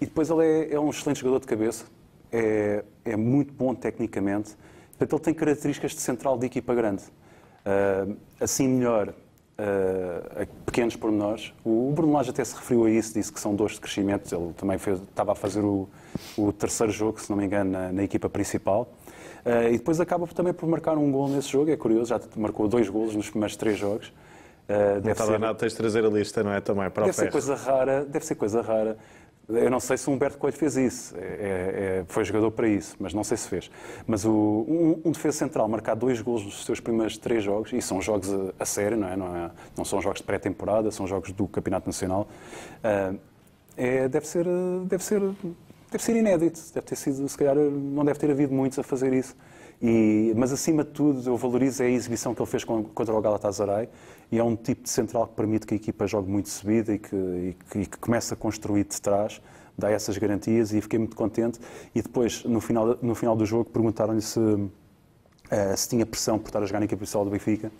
E depois ele é, é um excelente jogador de cabeça. É, é muito bom tecnicamente. Portanto, ele tem características de central de equipa grande. Uh, assim melhor, uh, pequenos pormenores. O Bruno Lage até se referiu a isso, disse que são dores de crescimento. Ele também fez- estava a fazer o, o terceiro jogo, se não me engano, na, na equipa principal. Uh, e depois acaba também por marcar um gol nesse jogo, é curioso, já marcou dois golos nos primeiros três jogos. Uh, Não deve está ser, danado, tens de trazer a lista, não é? Também para o deve ser Ferro. coisa rara, deve ser coisa rara. Eu não sei se o Humberto Coelho fez isso, é- é- foi jogador para isso, mas não sei se fez. Mas o, um, um defesa central marcar dois golos nos seus primeiros três jogos, e são jogos a, a sério, não é? Não, é? não são jogos de pré-temporada, são jogos do Campeonato Nacional, uh, é, deve, ser, deve, ser, deve ser inédito. Deve ter sido, se calhar, não deve ter havido muitos a fazer isso. E, mas acima de tudo, eu valorizo a exibição que ele fez contra o Galatasaray e é um tipo de central que permite que a equipa jogue muito subida e que, e que, e que comece a construir de trás, dá essas garantias e fiquei muito contente. E depois, no final, no final do jogo, perguntaram-lhe se, eh, se tinha pressão por estar a jogar na equipa principal do Benfica.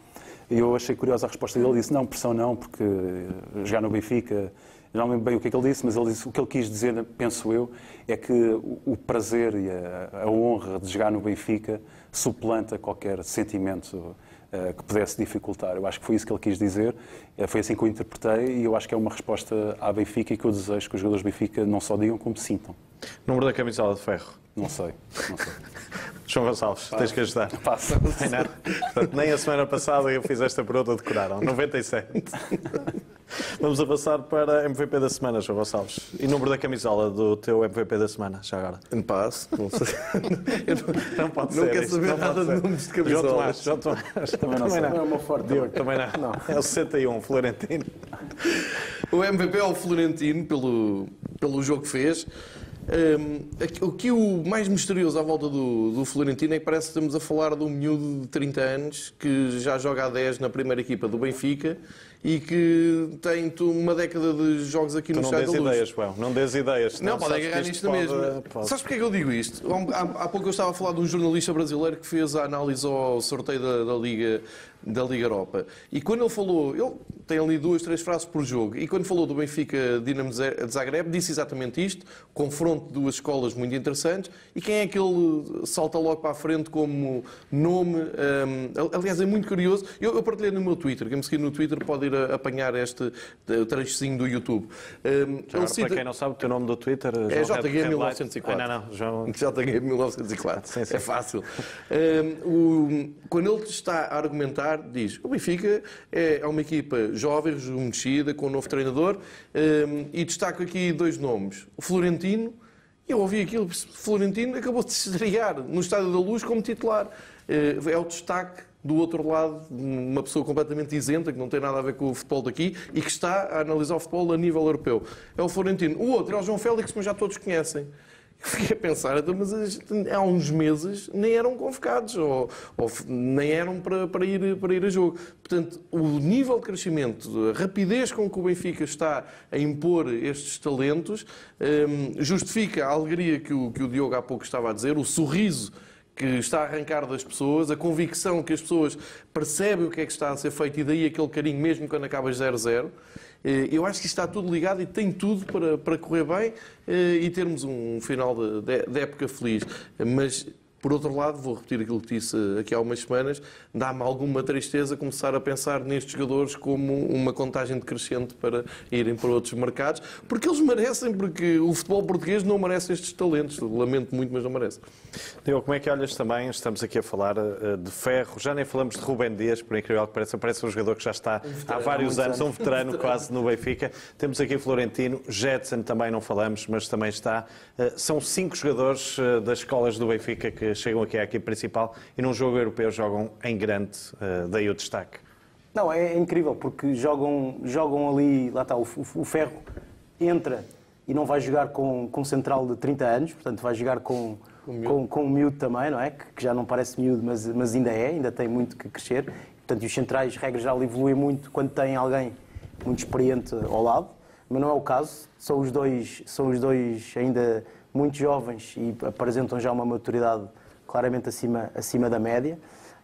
E eu achei curiosa a resposta dele. Ele disse: Não, pressão não, porque eh, jogar no Benfica. Não lembro bem o que é que ele disse, mas ele disse, o que ele quis dizer, penso eu, é que o, prazer e a, a honra de jogar no Benfica suplanta qualquer sentimento que pudesse dificultar. Eu acho que foi isso que ele quis dizer, eh, foi assim que eu interpretei e eu acho que é uma resposta à Benfica e que eu desejo que os jogadores do Benfica não só digam como sintam. Número da camisola de ferro. Não sei, não sei. *laughs* João Gonçalves, tens que ajudar. *laughs* Passa. Nem nada. Portanto, nem a semana passada eu fiz esta pergunta, decoraram. 97. *laughs* Vamos avançar para MVP da semana, João Gonçalves. E número da camisola do teu MVP da semana, já agora. Em paz, não sei. Não, Não pode não ser. quero isto saber não nada pode de números de João camisolas. Tomás, João Tomás. Também não sei. Não é uma forte Diogo, também não. É o 61, Florentino. O MVP é o Florentino pelo, pelo jogo que fez. Aqui- o que o mais misterioso à volta do, do Florentino é que parece que estamos a falar de um miúdo de 30 anos que já joga há 10 na primeira equipa do Benfica e que tem uma década de jogos aqui Tu no não Estádio da Luz. ideias, João. Não dês ideias. senão Não, pode agarrar isto nisto pode- mesma. pode- Sabes porque é que eu digo isto? Há, há- pouco eu estava a falar de um jornalista brasileiro que fez a análise ao sorteio da, da Liga, da Liga Europa. E quando ele falou, ele tem ali duas, três frases por jogo, e quando falou do Benfica Dinamo de Zagreb, disse exatamente isto: confronto de duas escolas muito interessantes. E quem é que ele salta logo para a frente como nome? hum, aliás, é muito curioso. Eu, eu partilhei no meu Twitter, quem me seguir no Twitter pode ir a, apanhar este eh, trechozinho do YouTube. Hum, Já agora, para quem não sabe, o teu nome do Twitter É João JG Red- Red 1904. Light. Ah, não, não, João. Já tenho em 1904. Sim, sim. É fácil. Um, o- quando ele está a argumentar, diz, o Benfica é, é uma equipa jovem, rejuvenescida, com um novo treinador, um, e destaco aqui dois nomes. O Florentino, eu ouvi aquilo, Florentino acabou de se estrear no Estádio da Luz como titular. Eh, é o destaque do outro lado, uma pessoa completamente isenta, que não tem nada a ver com o futebol daqui e que está a analisar o futebol a nível europeu. É o Florentino. O outro é o João Félix, mas já todos conhecem. Fiquei a pensar, então, mas há uns meses nem eram convocados, ou, ou nem eram para, para, ir, para ir a jogo. Portanto, o nível de crescimento, a rapidez com que o Benfica está a impor estes talentos, um, justifica a alegria que o, que o Diogo há pouco estava a dizer, o sorriso que está a arrancar das pessoas, a convicção que as pessoas percebem o que é que está a ser feito e daí aquele carinho mesmo quando acabas 0-0. Eh, eu acho que está tudo ligado e tem tudo para, para correr bem eh, e termos um final de, de, de época feliz. Mas por outro lado, vou repetir aquilo que disse aqui há umas semanas, dá-me alguma tristeza começar a pensar nestes jogadores como uma contagem decrescente para irem para outros mercados, porque eles merecem, porque o futebol português não merece estes talentos. Lamento muito, mas não merece. Diogo, como é que olhas também? Estamos aqui a falar eh, de ferro, já nem falamos de Rubem Dias, por incrível que pareça, parece um jogador que já está um há vários anos, anos, um veterano quase no Benfica. Temos aqui Florentino, Jetson também não falamos, mas também está. Eh, são cinco jogadores eh, das escolas do Benfica que chegam aqui à equipe principal e num jogo europeu jogam em grande, uh, daí o destaque. Não, é, incrível, porque jogam, jogam ali, lá está, o, o, Ferro entra e não vai jogar com, com um central de 30 anos, portanto vai jogar com, um com, com um miúdo também, não é? Que, que, já não parece miúdo, mas, mas ainda é, ainda tem muito que crescer. Portanto, os centrais, regra geral, evoluem muito quando têm alguém muito experiente ao lado, mas não é o caso. São os dois, são os dois ainda muito jovens e apresentam já uma maturidade claramente acima, acima da média.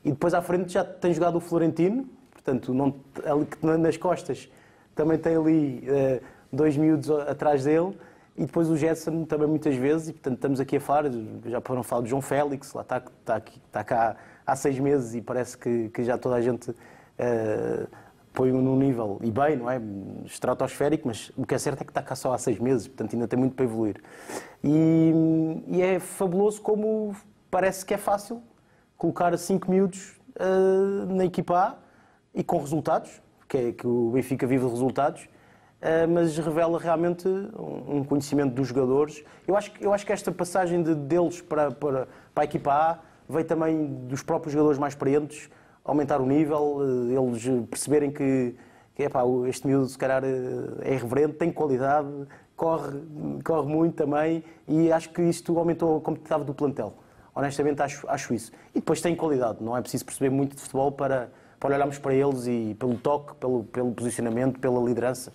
E depois à frente já tem jogado o Florentino, portanto, não, ali, nas costas também tem ali uh, dois miúdos atrás dele. E depois o Jetson também muitas vezes, e portanto estamos aqui a falar, já foram falar de João Félix, lá está, está, aqui, está cá há seis meses e parece que, que já toda a gente uh, põe num nível, e bem, não é? Estratosférico, mas o que é certo é que está cá só há seis meses, portanto ainda tem muito para evoluir. E, e é fabuloso como parece que é fácil colocar cinco miúdos uh, na equipa A e com resultados, que, é, que o Benfica vive de resultados, uh, mas revela realmente um, um, conhecimento dos jogadores. Eu acho, eu acho que esta passagem de, deles para, para, para a equipa A veio também dos próprios jogadores mais experientes aumentar o nível, uh, eles perceberem que, que epá, este miúdo se calhar é irreverente, tem qualidade, corre, corre muito também e acho que isto aumentou a competitividade do plantel. Honestamente, acho, acho isso. E depois tem qualidade, não é preciso perceber muito de futebol para, para olharmos para eles e pelo toque, pelo, pelo posicionamento, pela liderança.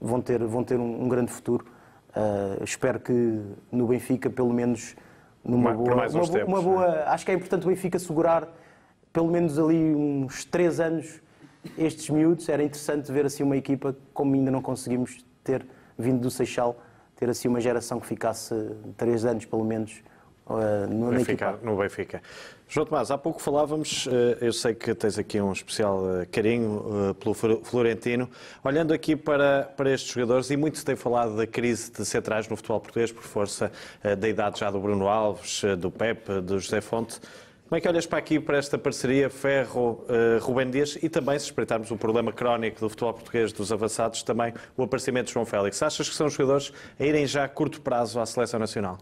Vão ter, vão ter um, um grande futuro. Uh, espero que no Benfica, pelo menos, numa boa, uma, boa, uma boa. Acho que é importante o Benfica segurar pelo menos ali uns três anos estes miúdos. Era interessante ver assim uma equipa, como ainda não conseguimos ter vindo do Seixal, ter assim uma geração que ficasse três anos pelo menos no Benfica, no Benfica. João Tomás, há pouco falávamos, uh, eu sei que tens aqui um especial uh, carinho pelo Florentino. Olhando aqui para, para estes jogadores, e muito se tem falado da crise de centrais no futebol português, por força da idade já do Bruno Alves, do Pepe, do José Fonte. Como é que olhas para aqui, para esta parceria Ferro-Rubem Dias e também, se espreitarmos o problema crónico do futebol português dos avançados, também o aparecimento de João Félix? Achas que são jogadores a irem já a curto prazo à seleção nacional?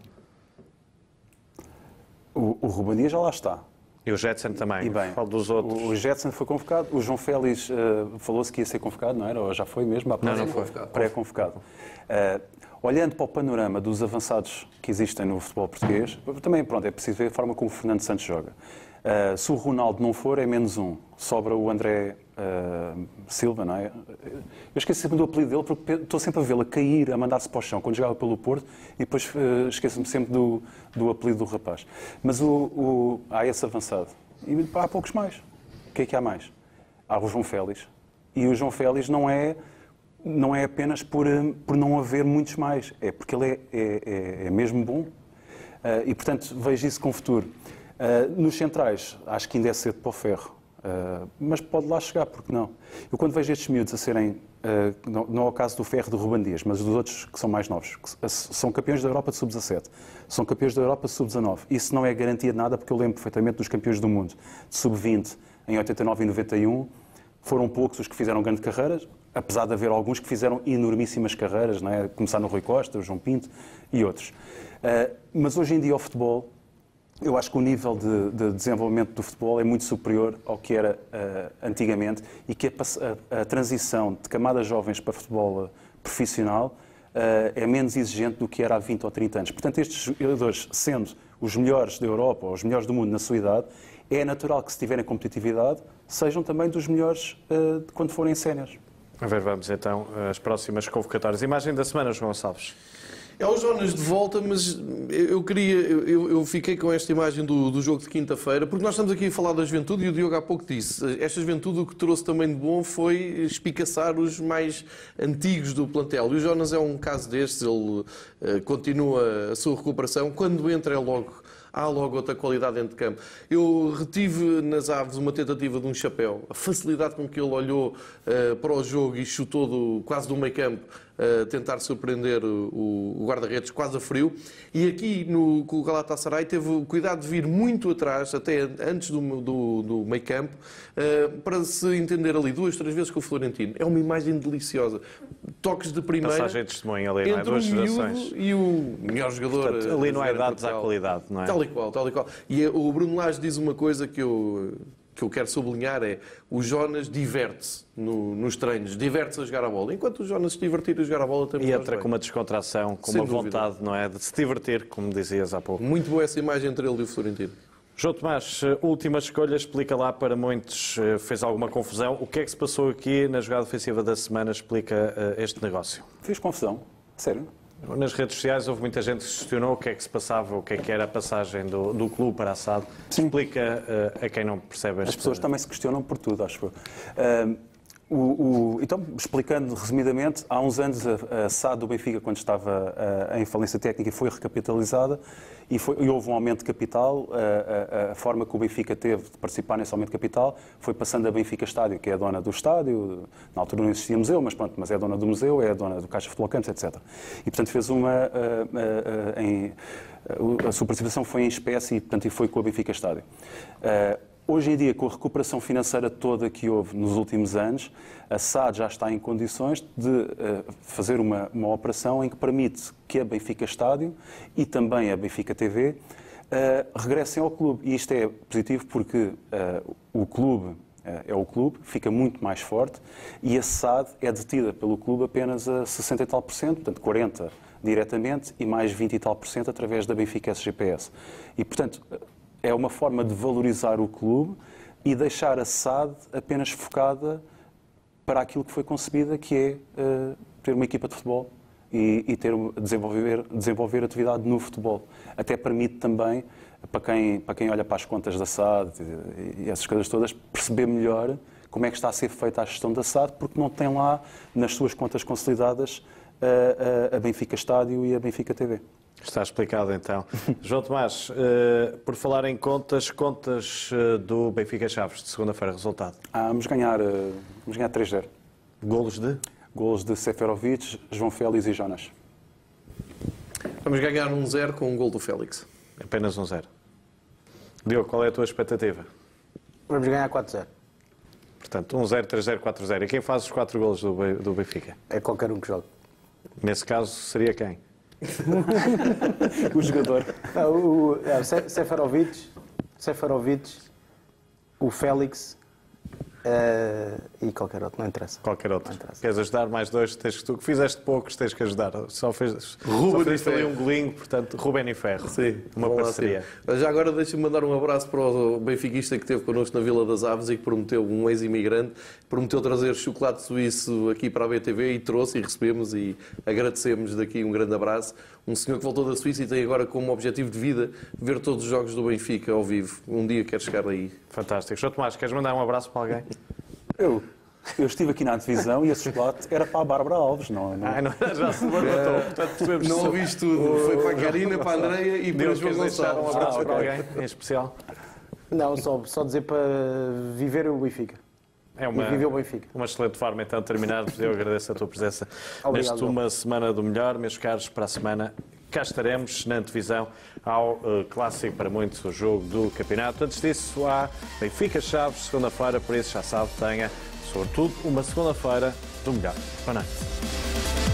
O, o Rubania já lá está. E o Jetson também. E bem, Falo dos outros. O, Jetson foi convocado. O João Félix uh, falou-se que ia ser convocado, não era? Ou já foi mesmo? Não, não foi. Pré-convocado. Uh, olhando para o panorama dos avançados que existem no futebol português, também pronto, é preciso ver a forma como o Fernando Santos joga. Uh, se o Ronaldo não for, é menos um. Sobra o André uh, Silva, não é? Eu esqueço sempre do apelido dele porque estou sempre a vê-lo a cair, a mandar-se para o chão quando jogava pelo Porto e depois uh, esqueço-me sempre do, do apelido do rapaz. Mas o, o, há esse avançado. E há poucos mais. O que é que há mais? Há o João Félix. E o João Félix não é, não é apenas por, por não haver muitos mais, é porque ele é, é, é, é mesmo bom. Uh, e, portanto, vejo isso com futuro. Uh, nos centrais, acho que ainda é cedo para o ferro. Uh, mas pode lá chegar, porque não? Eu quando vejo estes miúdos a serem, uh, não, não é o caso do Ferro de Ruban Dias, mas dos outros que são mais novos, que são campeões da Europa de Sub-17, são campeões da Europa de Sub-19. Isso não é garantia de nada, porque eu lembro perfeitamente dos campeões do mundo, de Sub-20, em 89 e 91. Foram poucos os que fizeram grandes carreiras, apesar de haver alguns que fizeram enormíssimas carreiras, não é? começar no Rui Costa, o João Pinto e outros. Mas hoje em dia o futebol, eu acho que o nível de, de, desenvolvimento do futebol é muito superior ao que era uh, antigamente e que a, a, transição de camadas jovens para futebol profissional uh, é menos exigente do que era há 20 ou 30 anos. Portanto, estes jogadores, sendo os melhores da Europa ou os melhores do mundo na sua idade, é natural que se tiverem competitividade, sejam também dos melhores quando forem séniores. A ver, vamos então às próximas convocatórias. Imagem da semana, João Salves. É o Jonas de volta, mas eu queria. Eu, eu fiquei com esta imagem do, do jogo de quinta-feira, porque nós estamos aqui a falar da juventude e o Diogo há pouco disse. Esta juventude o que trouxe também de bom foi espicaçar os mais antigos do plantel. E o Jonas é um caso destes, ele uh, continua a sua recuperação. Quando entra é logo há logo outra qualidade dentro de campo. Eu retive nas aves uma tentativa de um chapéu. A facilidade com que ele olhou uh, para o jogo e chutou do, quase do meio campo a tentar surpreender o, o guarda-redes quase a frio. E aqui no, com o Galatasaray teve o cuidado de vir muito atrás, até antes do, do, do meio campo, uh, para se entender ali duas, três vezes com o Florentino. É uma imagem deliciosa. Toques de primeira. Passagem de testemunho ali, não é? Duas gerações. E o melhor jogador. Portanto, ali não é dados à qualidade, não é? Tal e qual, tal e qual. E o Bruno Lage diz uma coisa que eu que eu quero sublinhar é o Jonas diverte-se no, nos treinos, diverte-se a jogar a bola. Enquanto o Jonas se divertir a jogar a bola também. E entra com uma descontração, com Sem uma dúvida. vontade, não é? De se divertir, como dizias há pouco. Muito boa essa imagem entre ele e o Florentino. João Tomás, eh, última escolha, explica lá para muitos, eh, fez alguma confusão. O que é que se passou aqui na jogada ofensiva da semana? Explica uh, este negócio. Fez confusão, sério. Nas redes sociais houve muita gente que questionou o que é que se passava, o que é que era a passagem do, do clube para a SAD. Sim. Explica uh, a quem não percebe As pessoas também se questionam por tudo, acho eu. Uh, o, o, então, explicando resumidamente, há uns anos a, a SAD do Benfica, quando estava a, em falência técnica, foi recapitalizada e, foi, e, houve um aumento de capital. A, a, forma que o Benfica teve de participar nesse aumento de capital foi passando a Benfica Estádio, que é a dona do estádio. Na altura não existia museu, mas pronto, mas é a dona do museu, é a dona do Caixa Futebol Cantos, etc. E, portanto, fez uma. em, a sua participação foi em espécie portanto, e foi com a Benfica Estádio. Hoje em dia, com a recuperação financeira toda que houve nos últimos anos, a SAD já está em condições de uh, fazer uma, uma operação em que permite que a Benfica Estádio e também a Benfica TV uh, eh, regressem ao clube. E isto é positivo porque uh, o clube é o clube, fica muito mais forte e a SAD é detida pelo clube apenas a 60 e tal por cento, portanto 40 diretamente e mais 20 e tal por cento através da Benfica SGPS. E, portanto, é uma forma de valorizar o clube e deixar a SAD apenas focada para aquilo que foi concebida, que é uh, ter uma equipa de futebol e, e, ter, desenvolver, desenvolver atividade no futebol. Até permite também, para quem, para quem olha para as contas da SAD e, e essas coisas todas, perceber melhor como é que está a ser feita a gestão da SAD, porque não tem lá nas suas contas consolidadas a, a, a Benfica Estádio e a Benfica TV. Está explicado então. *laughs* João Tomás, uh, por falar em contas, contas uh, do Benfica Chaves de segunda-feira, resultado? Ah, vamos ganhar, uh, vamos ganhar 3-0. Golos de? Golos de Seferovic, João Félix e Jonas. Vamos ganhar um 0 com um gol do Félix. Apenas um 0. Diogo, qual é a tua expectativa? Vamos ganhar 4-0. Portanto, 1-0, 3-0, 4-0. E quem faz os 4 golos do Benfica? É qualquer um que joga. Nesse caso, seria quem? *laughs* o jogador. Não, o, é, Seferovic, o Félix Uh, e qualquer outro, não interessa. Qualquer outro. Interessa. Queres ajudar mais dois? Tens que, tu que fizeste poucos, tens que ajudar. Só fez Ruben só ali um golinho, portanto, Ruben e Ferro. Sim, uma parceria. Já agora deixa-me mandar um abraço para o benfiquista que esteve connosco na Vila das Aves e que prometeu, um ex-imigrante, prometeu trazer chocolate suíço aqui para a BTV e trouxe e recebemos e agradecemos daqui um grande abraço. Um senhor que voltou da Suíça e tem agora como objetivo de vida ver todos os jogos do Benfica ao vivo. Um dia quer chegar aí. Fantástico. João Tomás, queres mandar um abraço para alguém? *laughs* Eu. Eu estive aqui na divisão e esse chocolate era para a Bárbara Alves, não, não... Ah, não já se levantou. É, portanto, não ouviste tudo. Foi para a Karina, para a Andreia e para o João Gonçalves. Um abraço ah, para alguém em especial? Não, só, só dizer para viver o Benfica. É uma, e o Benfica. uma excelente forma então de terminarmos. Eu agradeço a tua presença *laughs* Obrigado. neste Uma Semana do Melhor. Meus caros, para a semana cá estaremos na divisão ao uh, clássico para muitos o jogo do campeonato. Antes disso, há Benfica Chaves, segunda-feira, por isso já sabe, tenha, sobretudo, uma segunda-feira do melhor. Boa noite.